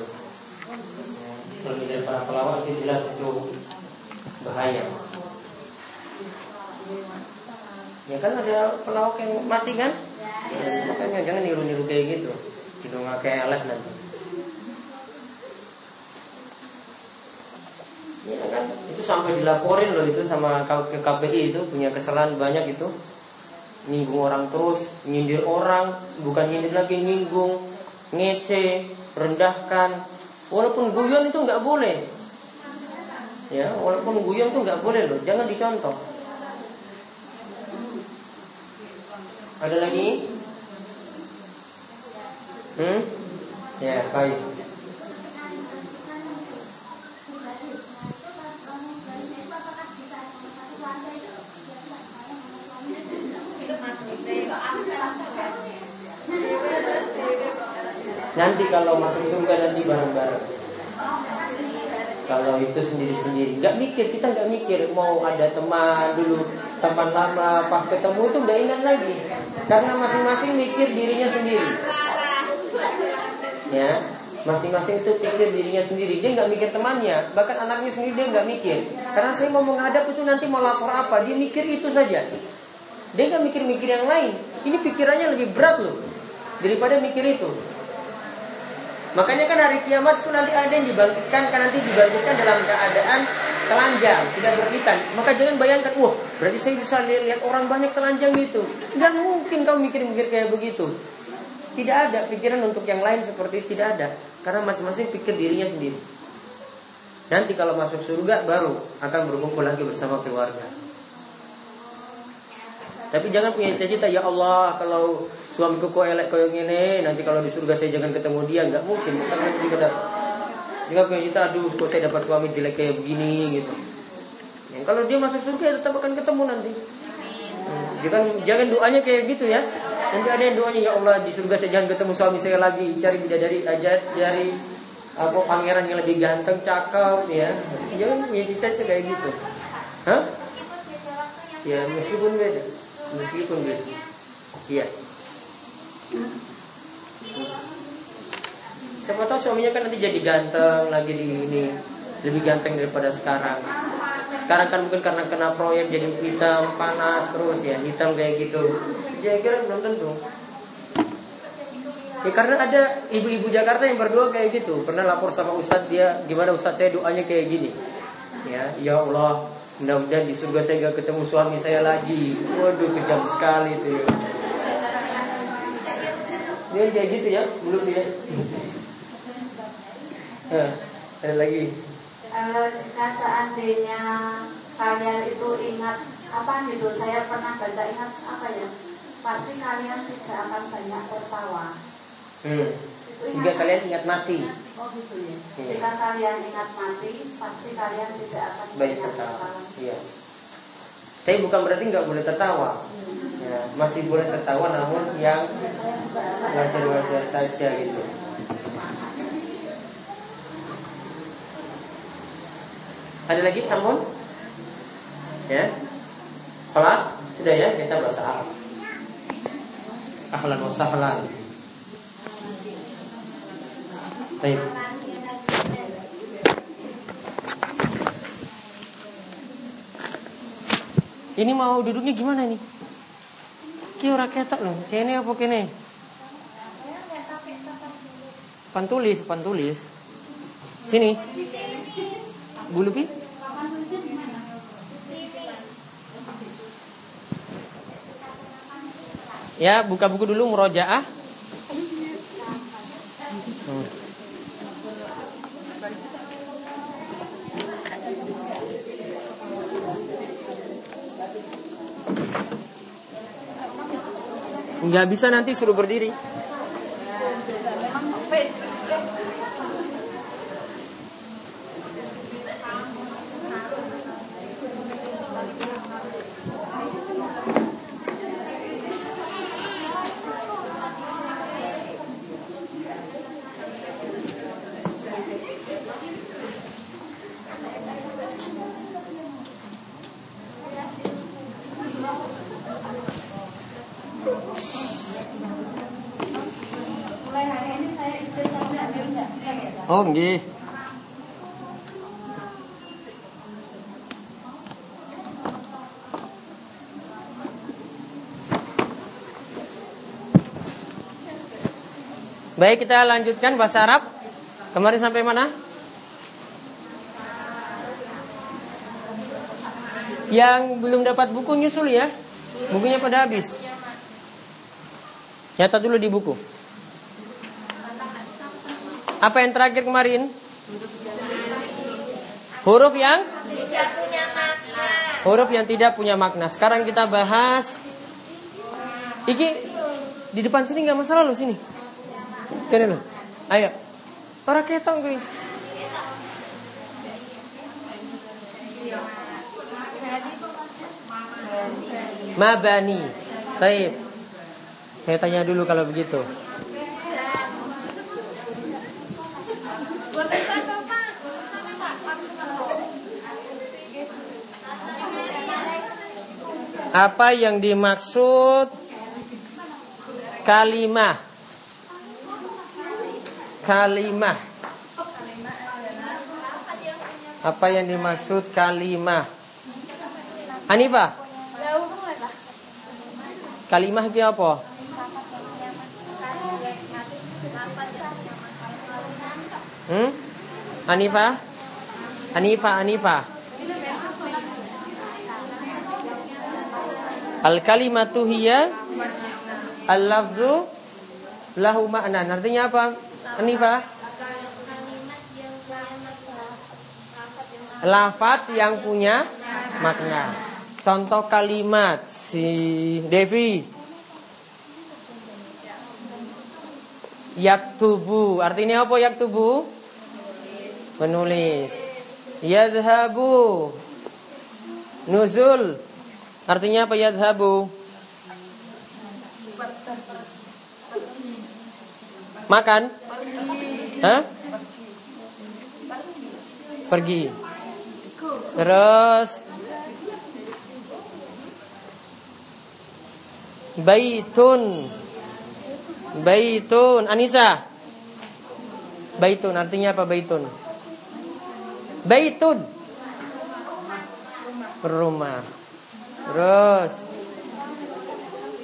Speaker 1: Kalau nyindir para pelawak itu jelas itu bahaya. Ya kan ada pelawak yang mati kan? Ya, makanya jangan niru-niru kayak gitu. Kayak elek nanti. Ya kan, itu sampai dilaporin loh itu sama ke KPI itu punya kesalahan banyak itu nyinggung orang terus, nyindir orang, bukan nyindir lagi nyinggung, ngece, rendahkan. Walaupun guyon itu nggak boleh. Ya, walaupun guyon itu nggak boleh loh, jangan dicontoh. Ada lagi? Hmm? Ya, baik. Nanti kalau masuk surga nanti bareng-bareng. Kalau itu sendiri-sendiri, nggak mikir kita nggak mikir mau ada teman dulu teman lama pas ketemu itu nggak ingat lagi karena masing-masing mikir dirinya sendiri ya masing-masing itu pikir dirinya sendiri dia nggak mikir temannya bahkan anaknya sendiri dia nggak mikir karena saya mau menghadap itu nanti mau lapor apa dia mikir itu saja dia nggak mikir-mikir yang lain ini pikirannya lebih berat loh daripada mikir itu Makanya kan hari kiamat itu nanti ada yang dibangkitkan, kan nanti dibangkitkan dalam keadaan telanjang, tidak berkitan. Maka jangan bayangkan, wah berarti saya bisa lihat, orang banyak telanjang gitu. Gak mungkin kamu mikir-mikir kayak begitu. Tidak ada pikiran untuk yang lain seperti itu, tidak ada. Karena masing-masing pikir dirinya sendiri. Nanti kalau masuk surga baru akan berkumpul lagi bersama keluarga. Tapi jangan punya cita-cita ya Allah kalau suamiku kok elek kayak gini nanti kalau di surga saya jangan ketemu dia nggak mungkin karena nanti juga jika punya cita aduh kok saya dapat suami jelek kayak begini gitu ya, kalau dia masuk surga ya tetap akan ketemu nanti jangan jangan doanya kayak gitu ya. Nanti ada yang doanya ya Allah di surga saya jangan ketemu suami saya lagi cari bidadari aja cari apa pangeran yang lebih ganteng cakep ya. Jangan punya cita kayak gitu. Hah? Ya meskipun beda. Meskipun beda. Iya. Siapa tahu suaminya kan nanti jadi ganteng lagi di ini lebih ganteng daripada sekarang. Sekarang kan mungkin karena kena proyek jadi hitam, panas terus ya, hitam kayak gitu. Ya kira belum tentu. Ya karena ada ibu-ibu Jakarta yang berdoa kayak gitu. Pernah lapor sama Ustadz dia, gimana Ustadz saya doanya kayak gini. Ya, ya Allah, mudah-mudahan di surga saya gak ketemu suami saya lagi. Waduh, kejam sekali itu. Ya. Dia kayak gitu ya, belum dia. Nah, ada lagi.
Speaker 2: Kalau jika seandainya kalian itu ingat apa gitu, saya pernah baca ingat apa ya? Pasti kalian tidak akan banyak tertawa.
Speaker 1: Hmm. Jika kalian ingat mati.
Speaker 2: Oh gitu ya. Hmm. Jika kalian ingat mati, pasti kalian tidak akan
Speaker 1: banyak tertawa. Iya. Tapi bukan berarti nggak boleh tertawa. Hmm ya, masih boleh tertawa namun yang wajar-wajar saja gitu. Ada lagi sambung? Ya. Kelas sudah ya kita bahasa Arab. Ahlan wa sahlan. Baik. Ini mau duduknya gimana nih? Ki ora ketok lho. Kene apa kene? Pantulis, pantulis. Sini. Bulu pi? Ya, buka buku dulu murojaah. Hmm. Nggak bisa nanti suruh berdiri. Nggih. Baik kita lanjutkan bahasa Arab Kemarin sampai mana? Yang belum dapat buku nyusul ya Bukunya pada habis Nyata dulu di buku apa yang terakhir kemarin? Huruf yang tidak punya makna. Huruf yang tidak punya makna. Sekarang kita bahas Iki di depan sini nggak masalah loh sini. Kene loh. Ayo. Para ketong gue. Mabani. Baik. Saya tanya dulu kalau begitu. Apa yang dimaksud kalimah? Kalimah. Apa yang dimaksud kalimah? Hanifah? Kalimah itu apa? Hmm? Anifa? Anifa, Anifa. Al kalimatu hiya al lafzu lahu makna. Artinya apa? Anifa? Lafaz yang punya makna. Contoh kalimat si Devi. Yaktubu. Artinya apa yaktubu? Menulis. Yadhabu. Nuzul. Artinya apa yadhabu? Makan? Hah? Pergi. Terus Baitun Baitun Anissa Baitun artinya apa baitun? Baitun Rumah Terus.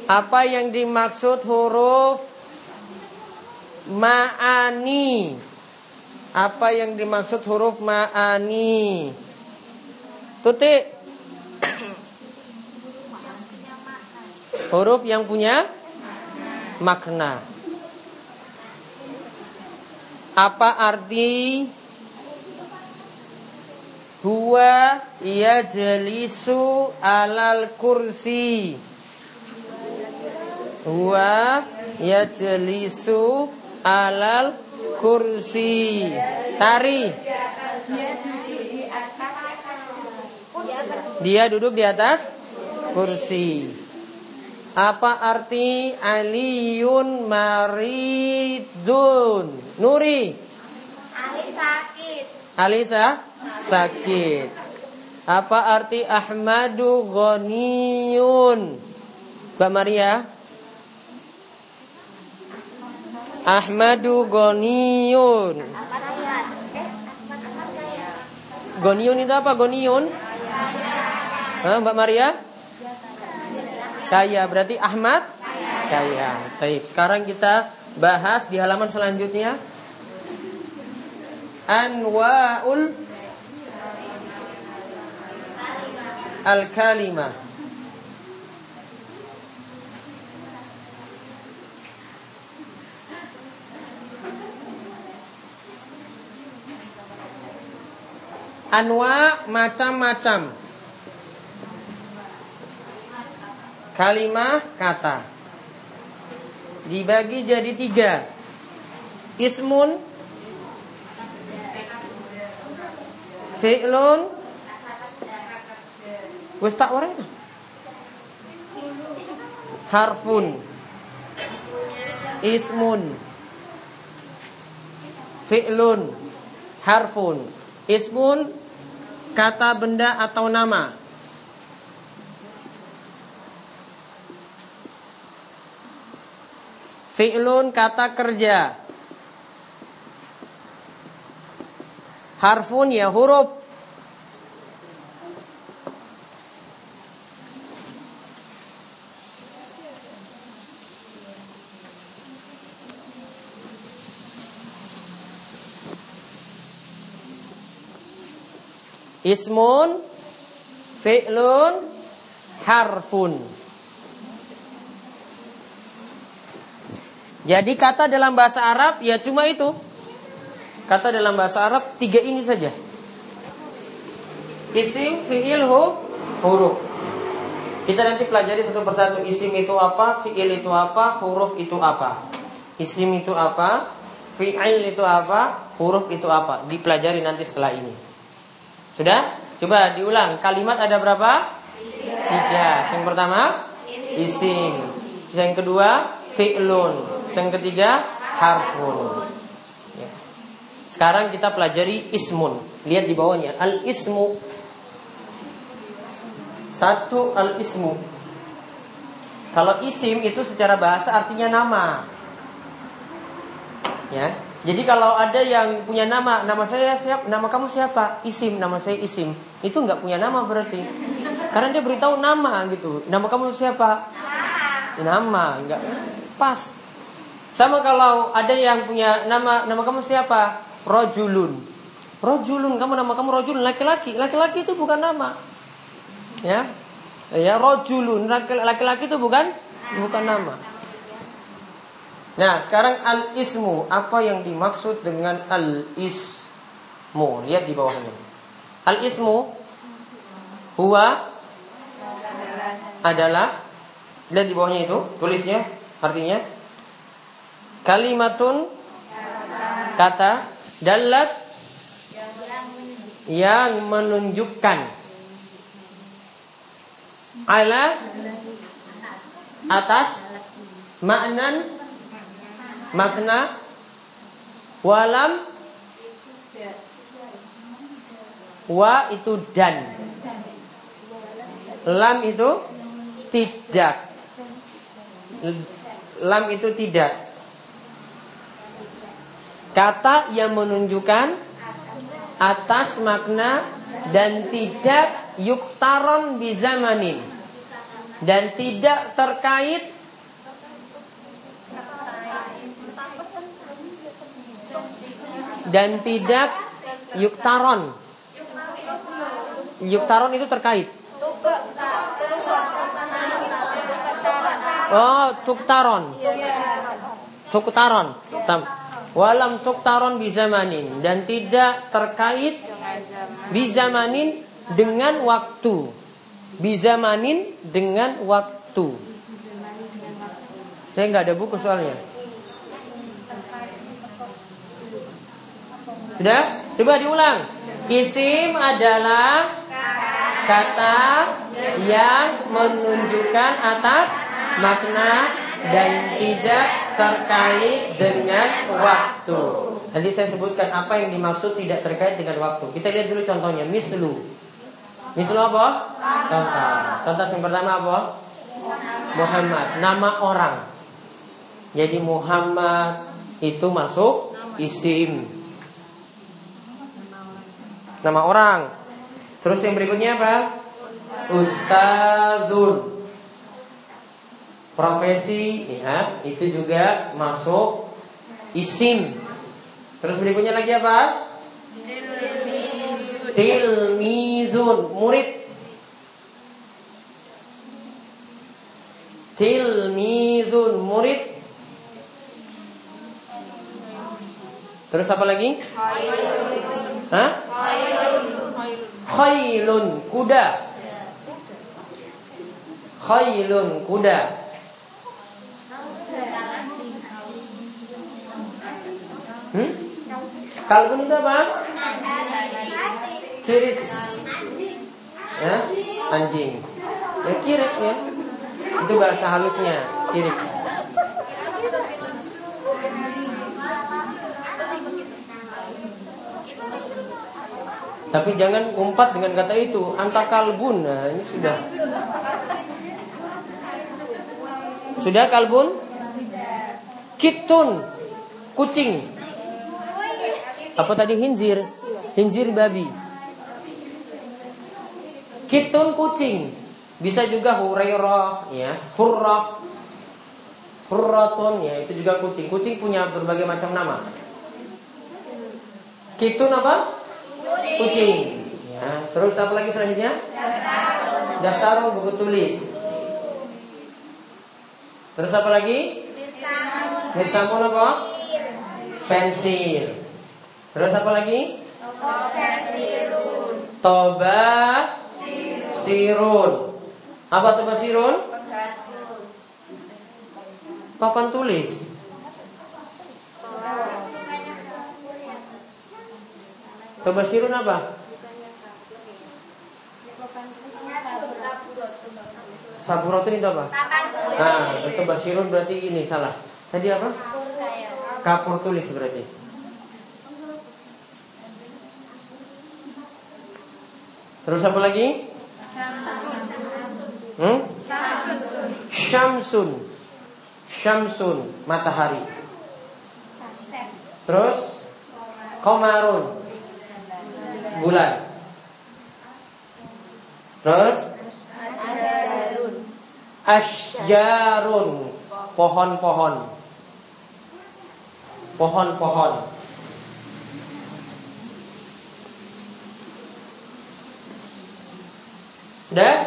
Speaker 1: Apa yang dimaksud huruf Ma'ani? Apa yang dimaksud huruf ma'ani? Tuti. Huruf yang punya makna. Apa arti Huwa yajlisu alal kursi. Huwa yajlisu alal kursi. Tari. Dia duduk di atas kursi. Apa arti? Aliyun maridun. Nuri.
Speaker 3: Ali sakit.
Speaker 1: Alisa sakit. Apa arti Ahmadu Ghaniyun? Mbak Maria? Ahmadu Ghaniyun. Ghaniyun itu apa? Ghaniyun? Hah, Mbak Maria? Kaya berarti Ahmad kaya. Baik, sekarang kita bahas di halaman selanjutnya. Anwa'ul al-kalimah. Anwa macam-macam. Kalimah kata. Dibagi jadi tiga. Ismun Fi'lun. Wis tak ora Harfun. Ismun. Fi'lun. Harfun. Ismun Kata benda atau nama. Fi'lun kata kerja Harfun ya huruf. Ismun Fi'lun Harfun. Jadi kata dalam bahasa Arab ya cuma itu Kata dalam bahasa Arab tiga ini saja Isim, fi'il, hu, huruf Kita nanti pelajari satu persatu Isim itu apa, fi'il itu apa, huruf itu apa Isim itu apa, fi'il itu apa, huruf itu apa Dipelajari nanti setelah ini sudah? Coba diulang. Kalimat ada berapa? Tiga. Yang pertama isim. Yang kedua fi'lun. Yang ketiga harfun. Sekarang kita pelajari ismun. Lihat di bawahnya. Al ismu. Satu al ismu. Kalau isim itu secara bahasa artinya nama. Ya. Jadi kalau ada yang punya nama, nama saya siapa, nama kamu siapa? Isim, nama saya Isim. Itu nggak punya nama berarti. Karena dia beritahu nama gitu. Nama kamu siapa? Nama, nggak pas. Sama kalau ada yang punya nama, nama kamu siapa? Rojulun. Rojulun, kamu nama kamu rojulun laki-laki. Laki-laki itu bukan nama. Ya, ya rojulun laki-laki itu bukan bukan nama. Nah, sekarang al-ismu, apa yang dimaksud dengan al-ismu? Lihat di bawahnya. Al-ismu huwa adalah lihat di bawahnya itu, tulisnya artinya kalimatun kata dalat yang menunjukkan. Ala atas maknan makna walam wa itu dan. Lam itu tidak. Lam itu tidak kata yang menunjukkan atas makna dan tidak yuktaron bizamanin dan tidak terkait dan tidak yuktaron. Yuktaron itu terkait. Oh, tuktaron. Tuktaron. Walam tuktaron bizamanin dan tidak terkait bizamanin dengan waktu. Bizamanin dengan waktu. Saya nggak ada buku soalnya. Sudah? Coba diulang. Isim adalah kata yang menunjukkan atas makna dan tidak terkait dengan waktu. Tadi saya sebutkan apa yang dimaksud tidak terkait dengan waktu. Kita lihat dulu contohnya. Mislu. Mislu apa? Contoh. Contoh yang pertama apa? Muhammad. Nama orang. Jadi Muhammad itu masuk isim nama orang. Terus yang berikutnya apa? Ustazun. Profesi, ya, itu juga masuk isim. Terus berikutnya lagi apa? Tilmizun, murid. Tilmizun, murid. Terus apa lagi? Hah? Khailun kuda. Khailun kuda. Hmm? Kalbun itu apa? Kirik. Ya, anjing. Ya kirik ya. Itu bahasa halusnya, kirik. Tapi jangan umpat dengan kata itu Anta kalbun Nah ini sudah Sudah kalbun Kitun. Kucing. Apa tadi? Hinzir. Hinzir babi. Kitun kucing. Bisa juga hurairah ya. Hurrah. Hurratun ya. Itu juga kucing. Kucing punya berbagai macam nama. Kitun apa? kucing. Ya. Terus apa lagi selanjutnya? Daftar buku tulis. Terus apa lagi? Misamun apa? Pensil. Terus apa lagi? Toba sirun. Apa toba sirun? Papan tulis. Tobasirun apa? Saburatun itu apa? Nah, Tobasirun berarti ini salah. Tadi apa? Kapur tulis berarti. Terus apa lagi? Hmm? Syamsun. Syamsun, matahari. Terus Komarun bulan. Terus Asjarun Pohon-pohon pohon-pohon. Udah?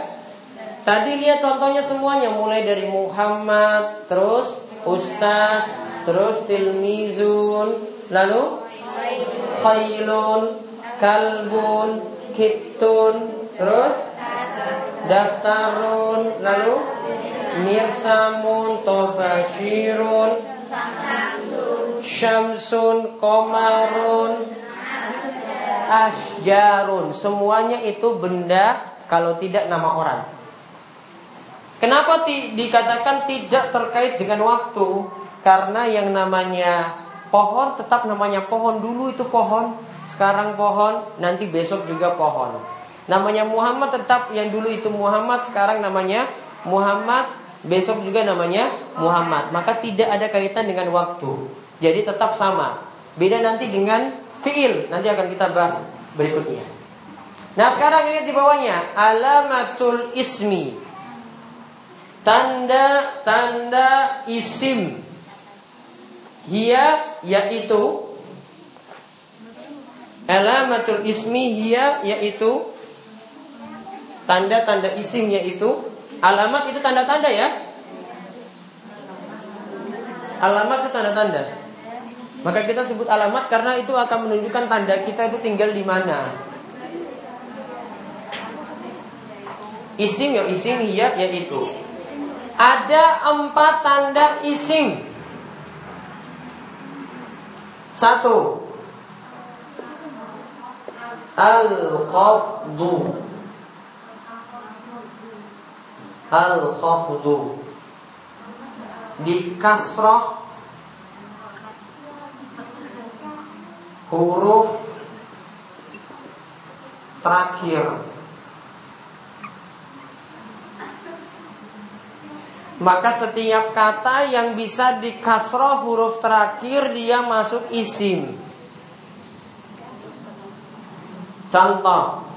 Speaker 1: Tadi lihat contohnya semuanya. Mulai dari Muhammad, terus Ustaz, terus Tilmizun, lalu? Khailun, Kalbun, Kitun, terus? Daftarun, lalu? Mirsamun, Tobashirun, Syamsun, Komarun, Asjarun. Semuanya itu benda kalau tidak nama orang. Kenapa di, dikatakan tidak terkait dengan waktu? Karena yang namanya pohon tetap namanya pohon dulu itu pohon, sekarang pohon, nanti besok juga pohon. Namanya Muhammad tetap yang dulu itu Muhammad, sekarang namanya Muhammad, besok juga namanya Muhammad. Maka tidak ada kaitan dengan waktu. Jadi tetap sama. Beda nanti dengan fiil. Nanti akan kita bahas berikutnya. Nah sekarang ini di bawahnya alamatul ismi. Tanda-tanda isim. Hia yaitu alamatul ismi hia yaitu tanda-tanda isim yaitu alamat itu tanda-tanda ya. Alamat itu tanda-tanda. Maka kita sebut alamat karena itu akan menunjukkan tanda kita itu tinggal di mana. Isim ya isim ya yaitu Ada empat tanda isim Satu Al-Qabdu Al-Khafdu Di kasrah Huruf Terakhir. Maka setiap kata yang bisa di kasroh huruf terakhir dia masuk isim. Contoh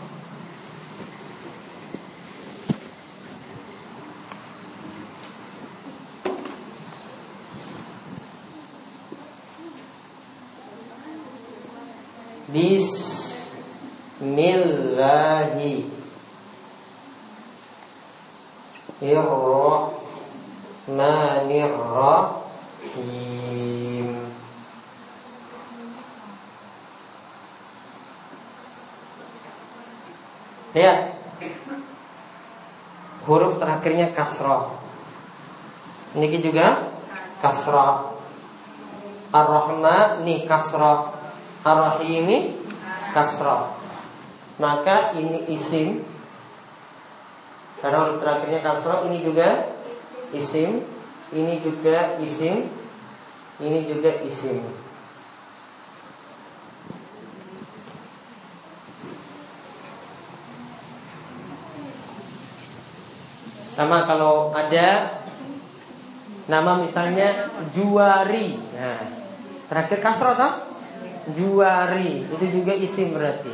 Speaker 1: Bismillahi. Irrahmanirrahim. Rahmanirrahim Lihat. Huruf terakhirnya kasroh Ini juga kasroh Ar-Rahman ini kasroh Ar-Rahim ini kasroh Maka ini isim Karena huruf terakhirnya kasroh Ini juga isim, ini juga isim, ini juga isim. Sama kalau ada nama misalnya Juari. Nah, terakhir kasroh toh? Juari, itu juga isim berarti.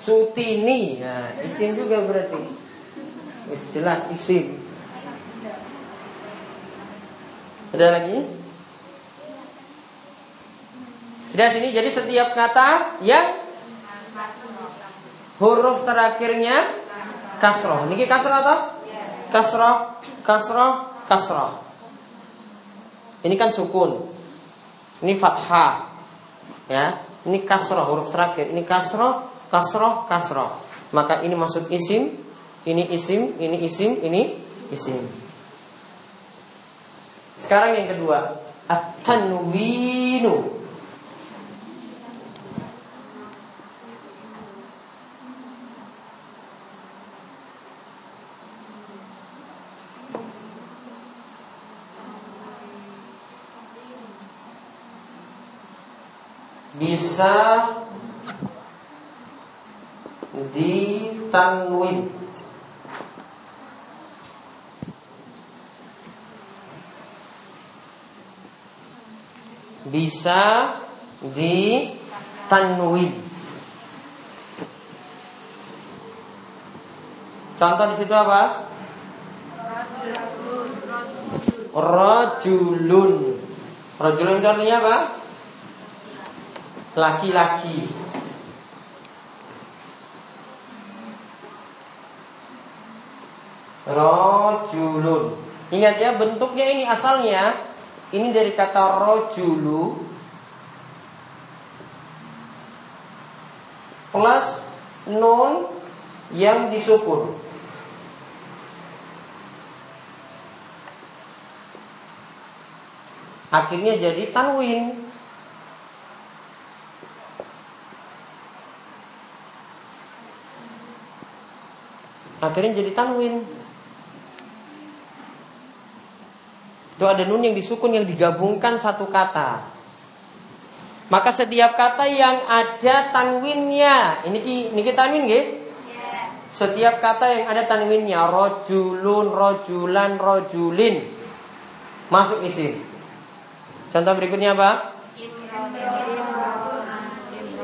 Speaker 1: Sutini, nah isim juga berarti. Wis jelas isim. Ada lagi? Sudah sini jadi setiap kata yang huruf terakhirnya kasroh. Niki kasroh atau? Kasroh, kasroh, kasroh. Ini kan sukun. Ini fathah. Ya, ini kasroh huruf terakhir. Ini kasroh, kasroh, kasroh. Maka ini masuk isim, ini isim, ini isim, ini isim. Sekarang yang kedua, at-tanwinu. Bisa ditanwin bisa ditanwin. Contoh di situ apa? Rajulun. Rajulun itu artinya apa? laki-laki. Rojulun. Ingat ya bentuknya ini asalnya Ini dari kata rojulu. Plus nun yang disukur, Akhirnya jadi tanwin. Akhirnya jadi tanwin. Itu ada nun yang disukun yang digabungkan satu kata. Maka setiap kata yang ada tanwinnya, ini ini kita tanwin nggih? Setiap kata yang ada tanwinnya, rojulun, rojulan, rojulin, masuk isim. Contoh berikutnya apa?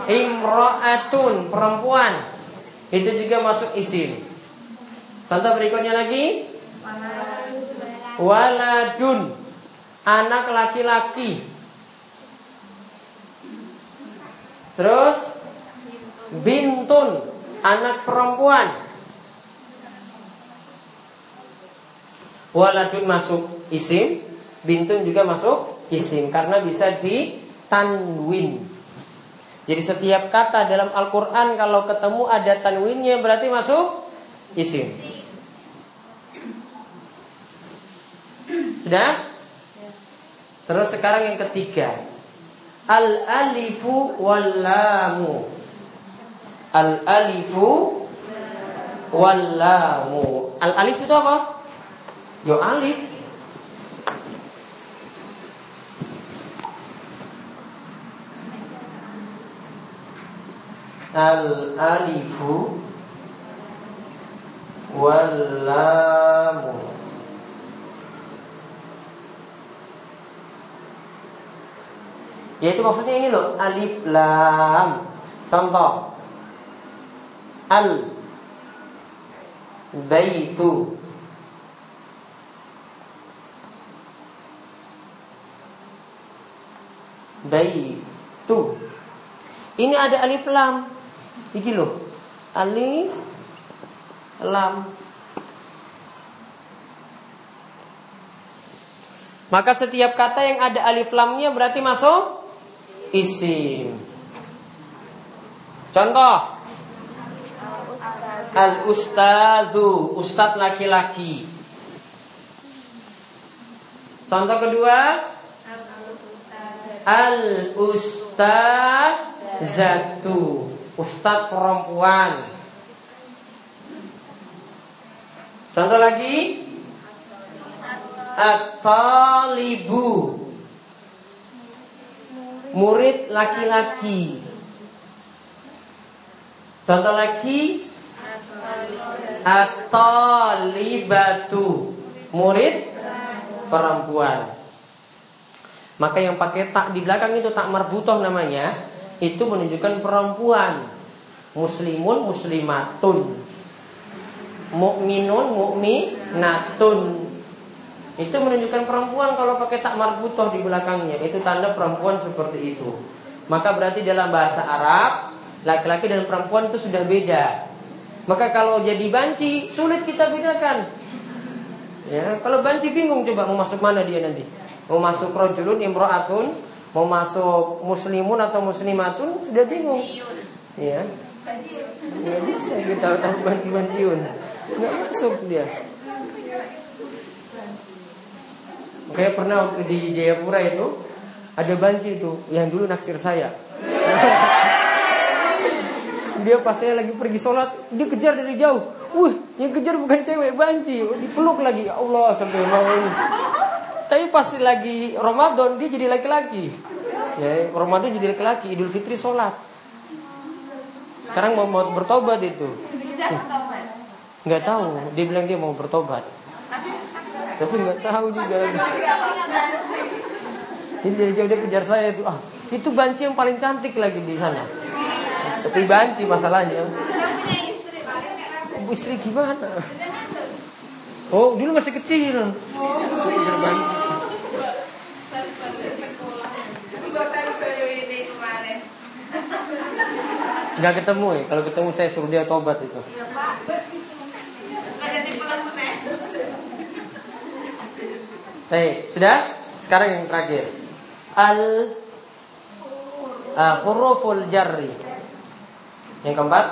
Speaker 1: Imro'atun, perempuan. Itu juga masuk isim. Contoh berikutnya lagi. Waladun. Anak laki-laki. Terus Bintun. Anak perempuan. Waladun masuk isim Bintun juga masuk isim Karena bisa ditanwin. Jadi setiap kata dalam Al-Quran Kalau ketemu ada tanwinnya Berarti masuk isim Sudah? Terus sekarang yang ketiga. Al alifu wal lamu. Al alifu wal lamu. Al alif itu apa? Yo alif. Al alifu wal lamu. Yaitu maksudnya ini loh Alif Lam. Contoh. Al. Baitu. Baitu. Ini ada alif lam. Iki loh. Alif Lam Maka setiap kata yang ada alif lamnya berarti masuk isim. Contoh. Al ustazu Ustadz laki-laki. Contoh kedua. Al ustazatu Ustadz perempuan Contoh lagi At-talibu murid laki-laki. Contoh lagi atau libatu murid perempuan. Maka yang pakai tak di belakang itu tak marbutoh namanya itu menunjukkan perempuan. Muslimun muslimatun. Mukminun mukminatun. Itu menunjukkan perempuan kalau pakai tak marbutoh di belakangnya. Itu tanda perempuan seperti itu. Maka berarti dalam bahasa Arab Laki-laki dan perempuan itu sudah beda. Maka kalau jadi banci Sulit kita bedakan. Ya, kalau banci bingung coba mau masuk mana dia nanti? Mau masuk rojulun imro'atun? Mau masuk muslimun atau muslimatun? Sudah bingung. Ya. Ya bisa kita tahu banci-banciun Nggak masuk dia Kayak pernah di Jayapura itu ada banci itu yang dulu naksir saya. dia pas saya lagi pergi sholat, dia kejar dari jauh. Wah, yang kejar bukan cewek banci, dipeluk lagi. Ya Allah sampai mau ini. Tapi pas lagi Ramadan dia jadi laki-laki. Ya, Ramadan jadi laki-laki, Idul Fitri sholat. Sekarang mau, mau bertobat itu. Nggak tahu, dia bilang dia mau bertobat. Tapi nggak tahu juga. Ini dari jauh dia kejar saya itu. Ah, itu banci yang paling cantik lagi di sana. Tapi banci masalahnya. Istri gimana? Oh, dulu masih kecil. Kejar banci. Gak ketemu ya. Kalau ketemu saya suruh dia tobat itu. Baik, sudah? Sekarang yang terakhir. Al uh, huruful jarri. Yang keempat,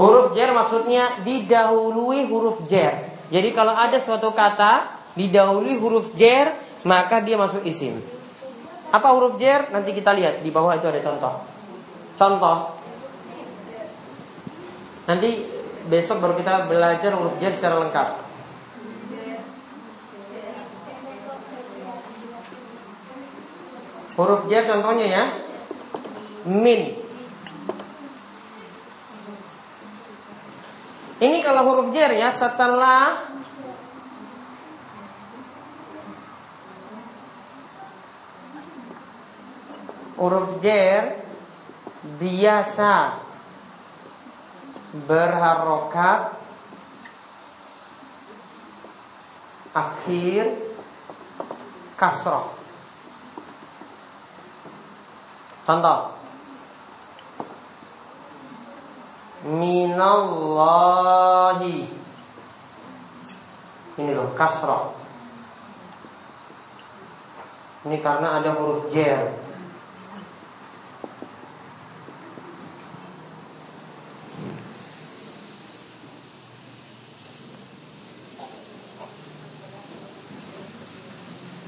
Speaker 1: Huruf jer maksudnya didahului huruf jer. Jadi kalau ada suatu kata didahului huruf jer, maka dia masuk isim. Apa huruf jer? Nanti kita lihat di bawah itu ada contoh. Contoh. Nanti besok baru kita belajar huruf jer secara lengkap. Huruf jer contohnya ya. Min. Ini kalau huruf jer ya setelah huruf jer biasa berharokat akhir kasroh. Contoh minallahi ini loh kasroh ini karena ada huruf jer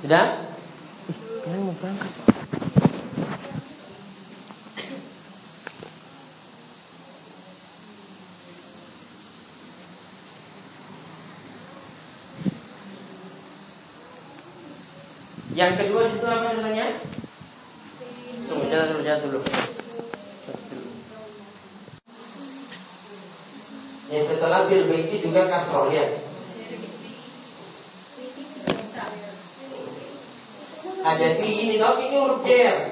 Speaker 1: Sudah? Ih, mau berangkat. Yang kedua itu apa namanya? Tunggu, jangan dulu, jangan dulu. Ya setelah bil baiti juga kasroh ya. Ada fi ini tau ini huruf jer.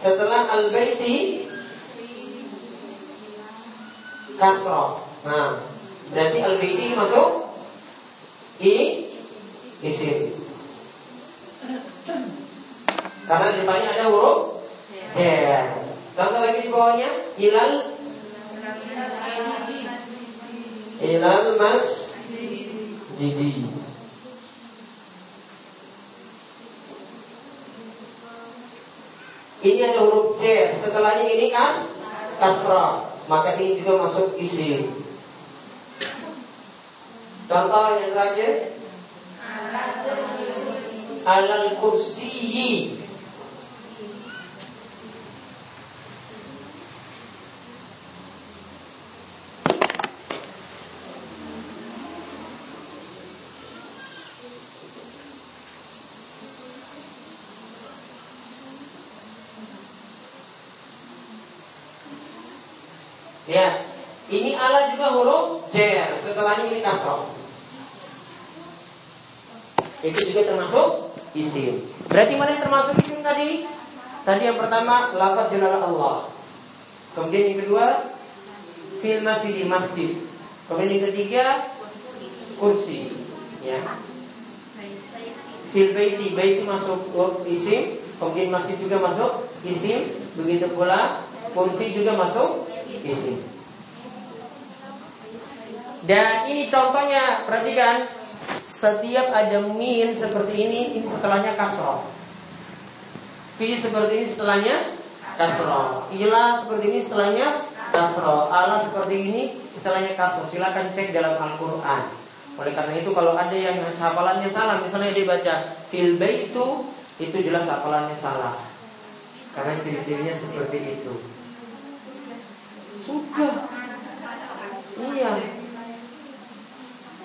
Speaker 1: Setelah al baiti kasroh. Nah, berarti al baiti masuk i isim. Karena di depannya ada huruf ya. Contoh lagi di bawahnya ilal ilal mas? Jidi. Ini ada huruf C, setelahnya ini kas? Kasra, maka ini juga masuk isi. Contoh yang terakhir. Alal kursiyi Ya, ini ala juga huruf j. Setelahnya ini kasroh. Itu juga termasuk isim. Berarti mana yang termasuk isim tadi? Tadi yang pertama lafaz jalal Allah. Kemudian yang kedua fil masjid masjid. Kemudian yang ketiga kursi. Ya. Fil baiti baiti masuk isim. Kemudian masjid juga masuk isim. Begitu pula kursi juga masuk isim. Dan ini contohnya, perhatikan setiap ada min seperti ini, ini setelahnya kasroh. Fi seperti ini setelahnya kasroh. Ila seperti ini setelahnya kasroh. Ala seperti ini setelahnya kasroh. Silakan cek dalam Al-Quran. Oleh karena itu kalau ada yang hafalannya salah, misalnya dia baca fil itu, itu jelas hafalannya salah. Karena ciri-cirinya seperti itu. Sudah. Iya.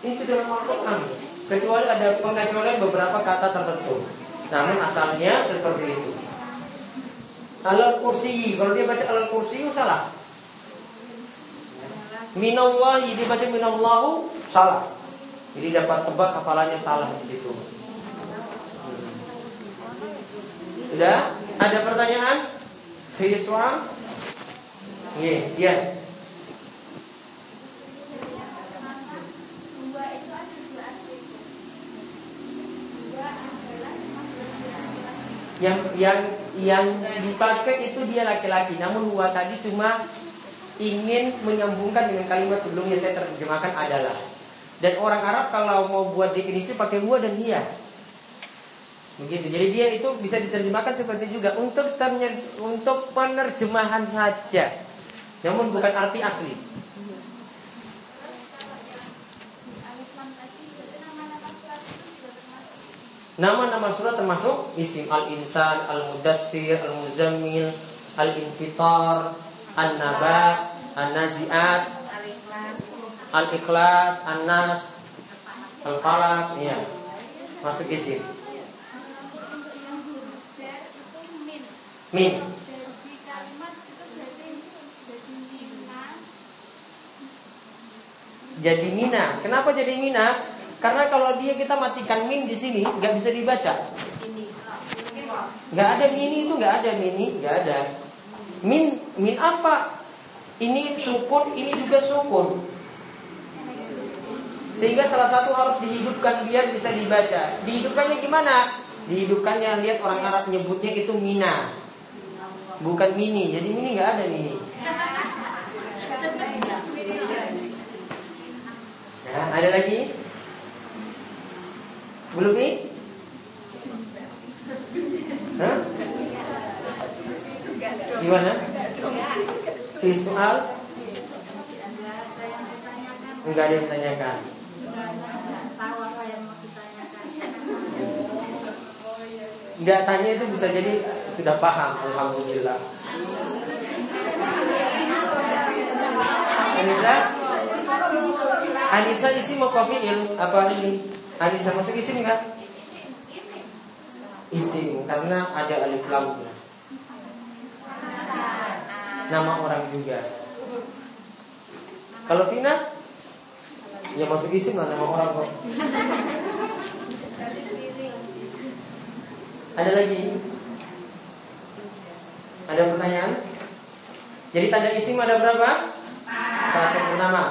Speaker 1: Itu dalam Al-Quran. Kecuali ada pengecualian beberapa kata tertentu. Namun asalnya seperti itu. Alal kursi, kalau dia baca alal kursi salah. Minallahi dibaca minallahu salah. Jadi dapat tebak hafalannya salah di situ. Sudah? Ada pertanyaan? Siswa? Iya, iya. Yang yang yang dipakai itu dia laki-laki. Namun huwa tadi cuma ingin menyambungkan dengan kalimat sebelumnya saya terjemahkan adalah. Dan orang Arab kalau mau buat definisi pakai huwa dan dia. Begitu. Jadi dia itu bisa diterjemahkan seperti juga untuk untuk penerjemahan saja. Namun bukan arti asli. Nama-nama surat termasuk isim al-insan, al-mudassir, al-muzammil, al-infitar, an-nabat, an-naziat, al-ikhlas, an-nas, al-falak, ya. Masuk isim. Min. Jadi mina. Kenapa jadi mina? Karena kalau dia kita matikan min di sini nggak bisa dibaca. Nggak ada mini itu nggak ada mini, nggak ada. Min min apa? Ini sukun, ini juga sukun. Sehingga salah satu harus dihidupkan biar bisa dibaca. Dihidupkannya gimana? Dihidupkannya lihat orang Arab nyebutnya itu mina bukan mini. Jadi mini nggak ada mini. Ya, ada lagi? Belum nih? Hah? Gimana? Visual? Enggak ada yang tanyakan. Enggak tanya itu bisa jadi sudah paham Alhamdulillah Anissa Anissa isi mau kofiil apa ini Anissa masuk isim enggak isim karena ada alif lamnya nama orang juga. Kalau Vina ya masuk isim lah nama orang kok. Ada lagi? Ada pertanyaan? Jadi tanda isim ada berapa? Bahasa pertama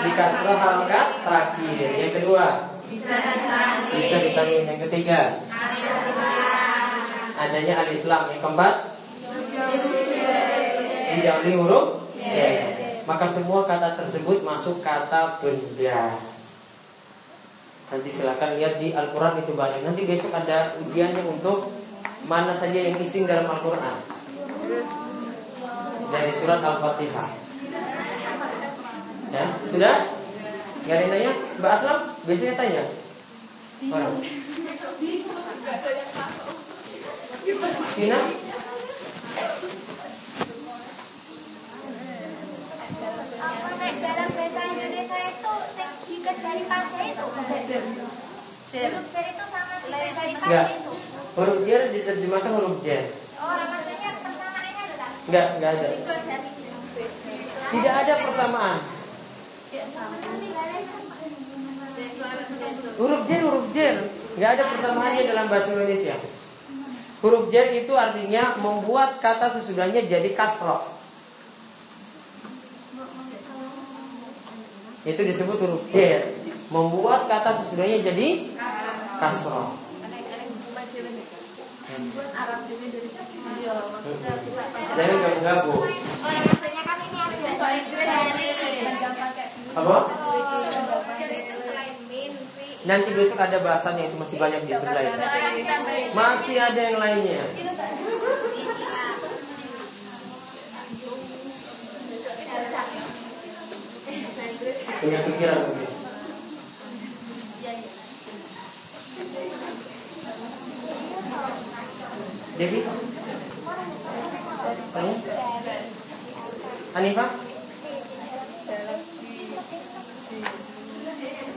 Speaker 1: Di kasroh harokat terakhir. Yang kedua. Bisa ditanyain Yang ketiga. Adanya alif lam Yang keempat. Didahului huruf ya. Maka semua kata tersebut masuk kata benda. Nanti silahkan lihat di Al-Quran itu banyak. Nanti besok ada ujiannya untuk mana saja yang isim dalam Al-Quran. Dari surat Al-Fatihah. Ya, sudah? Gak ada yang tanya? Mbak Aslam biasanya tanya. Orang. Sina?
Speaker 3: dalam huruf itu sama dari
Speaker 1: diterjemahkan huruf jar.
Speaker 3: Oh, maksudnya persamaannya ada?
Speaker 1: Enggak ada. Tidak ada persamaan. Huruf jar, huruf jar, enggak ada persamaannya dalam bahasa Indonesia. Huruf jar itu artinya membuat kata sesudahnya jadi kasroh. Itu disebut huruf jar, membuat kata sesudahnya jadi kasroh. Jadi nggak gabung. Apa? Nanti besok ada bahasannya itu masih banyak di sebelah itu. Masih ada yang lainnya. Punya pikiran. Jadi Saya Hanifah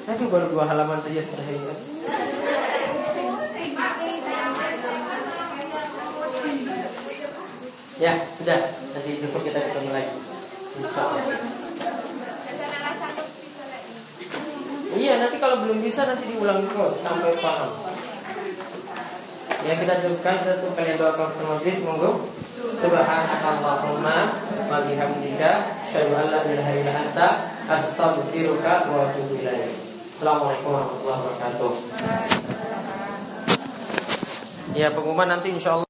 Speaker 1: tapi baru dua halaman saja sudah. Ya. ya, sudah. Nanti besok kita ketemu lagi. Iya, nanti kalau belum bisa nanti diulang terus sampai paham. Ya kita cukupkan kita tuh kalian doa kafir majlis monggo. Subhanakallahumma wa bihamdika asyhadu an la ilaha illa anta astaghfiruka wa atubu ilaik. Assalamualaikum warahmatullahi wabarakatuh. Ya pengumuman nanti insya Allah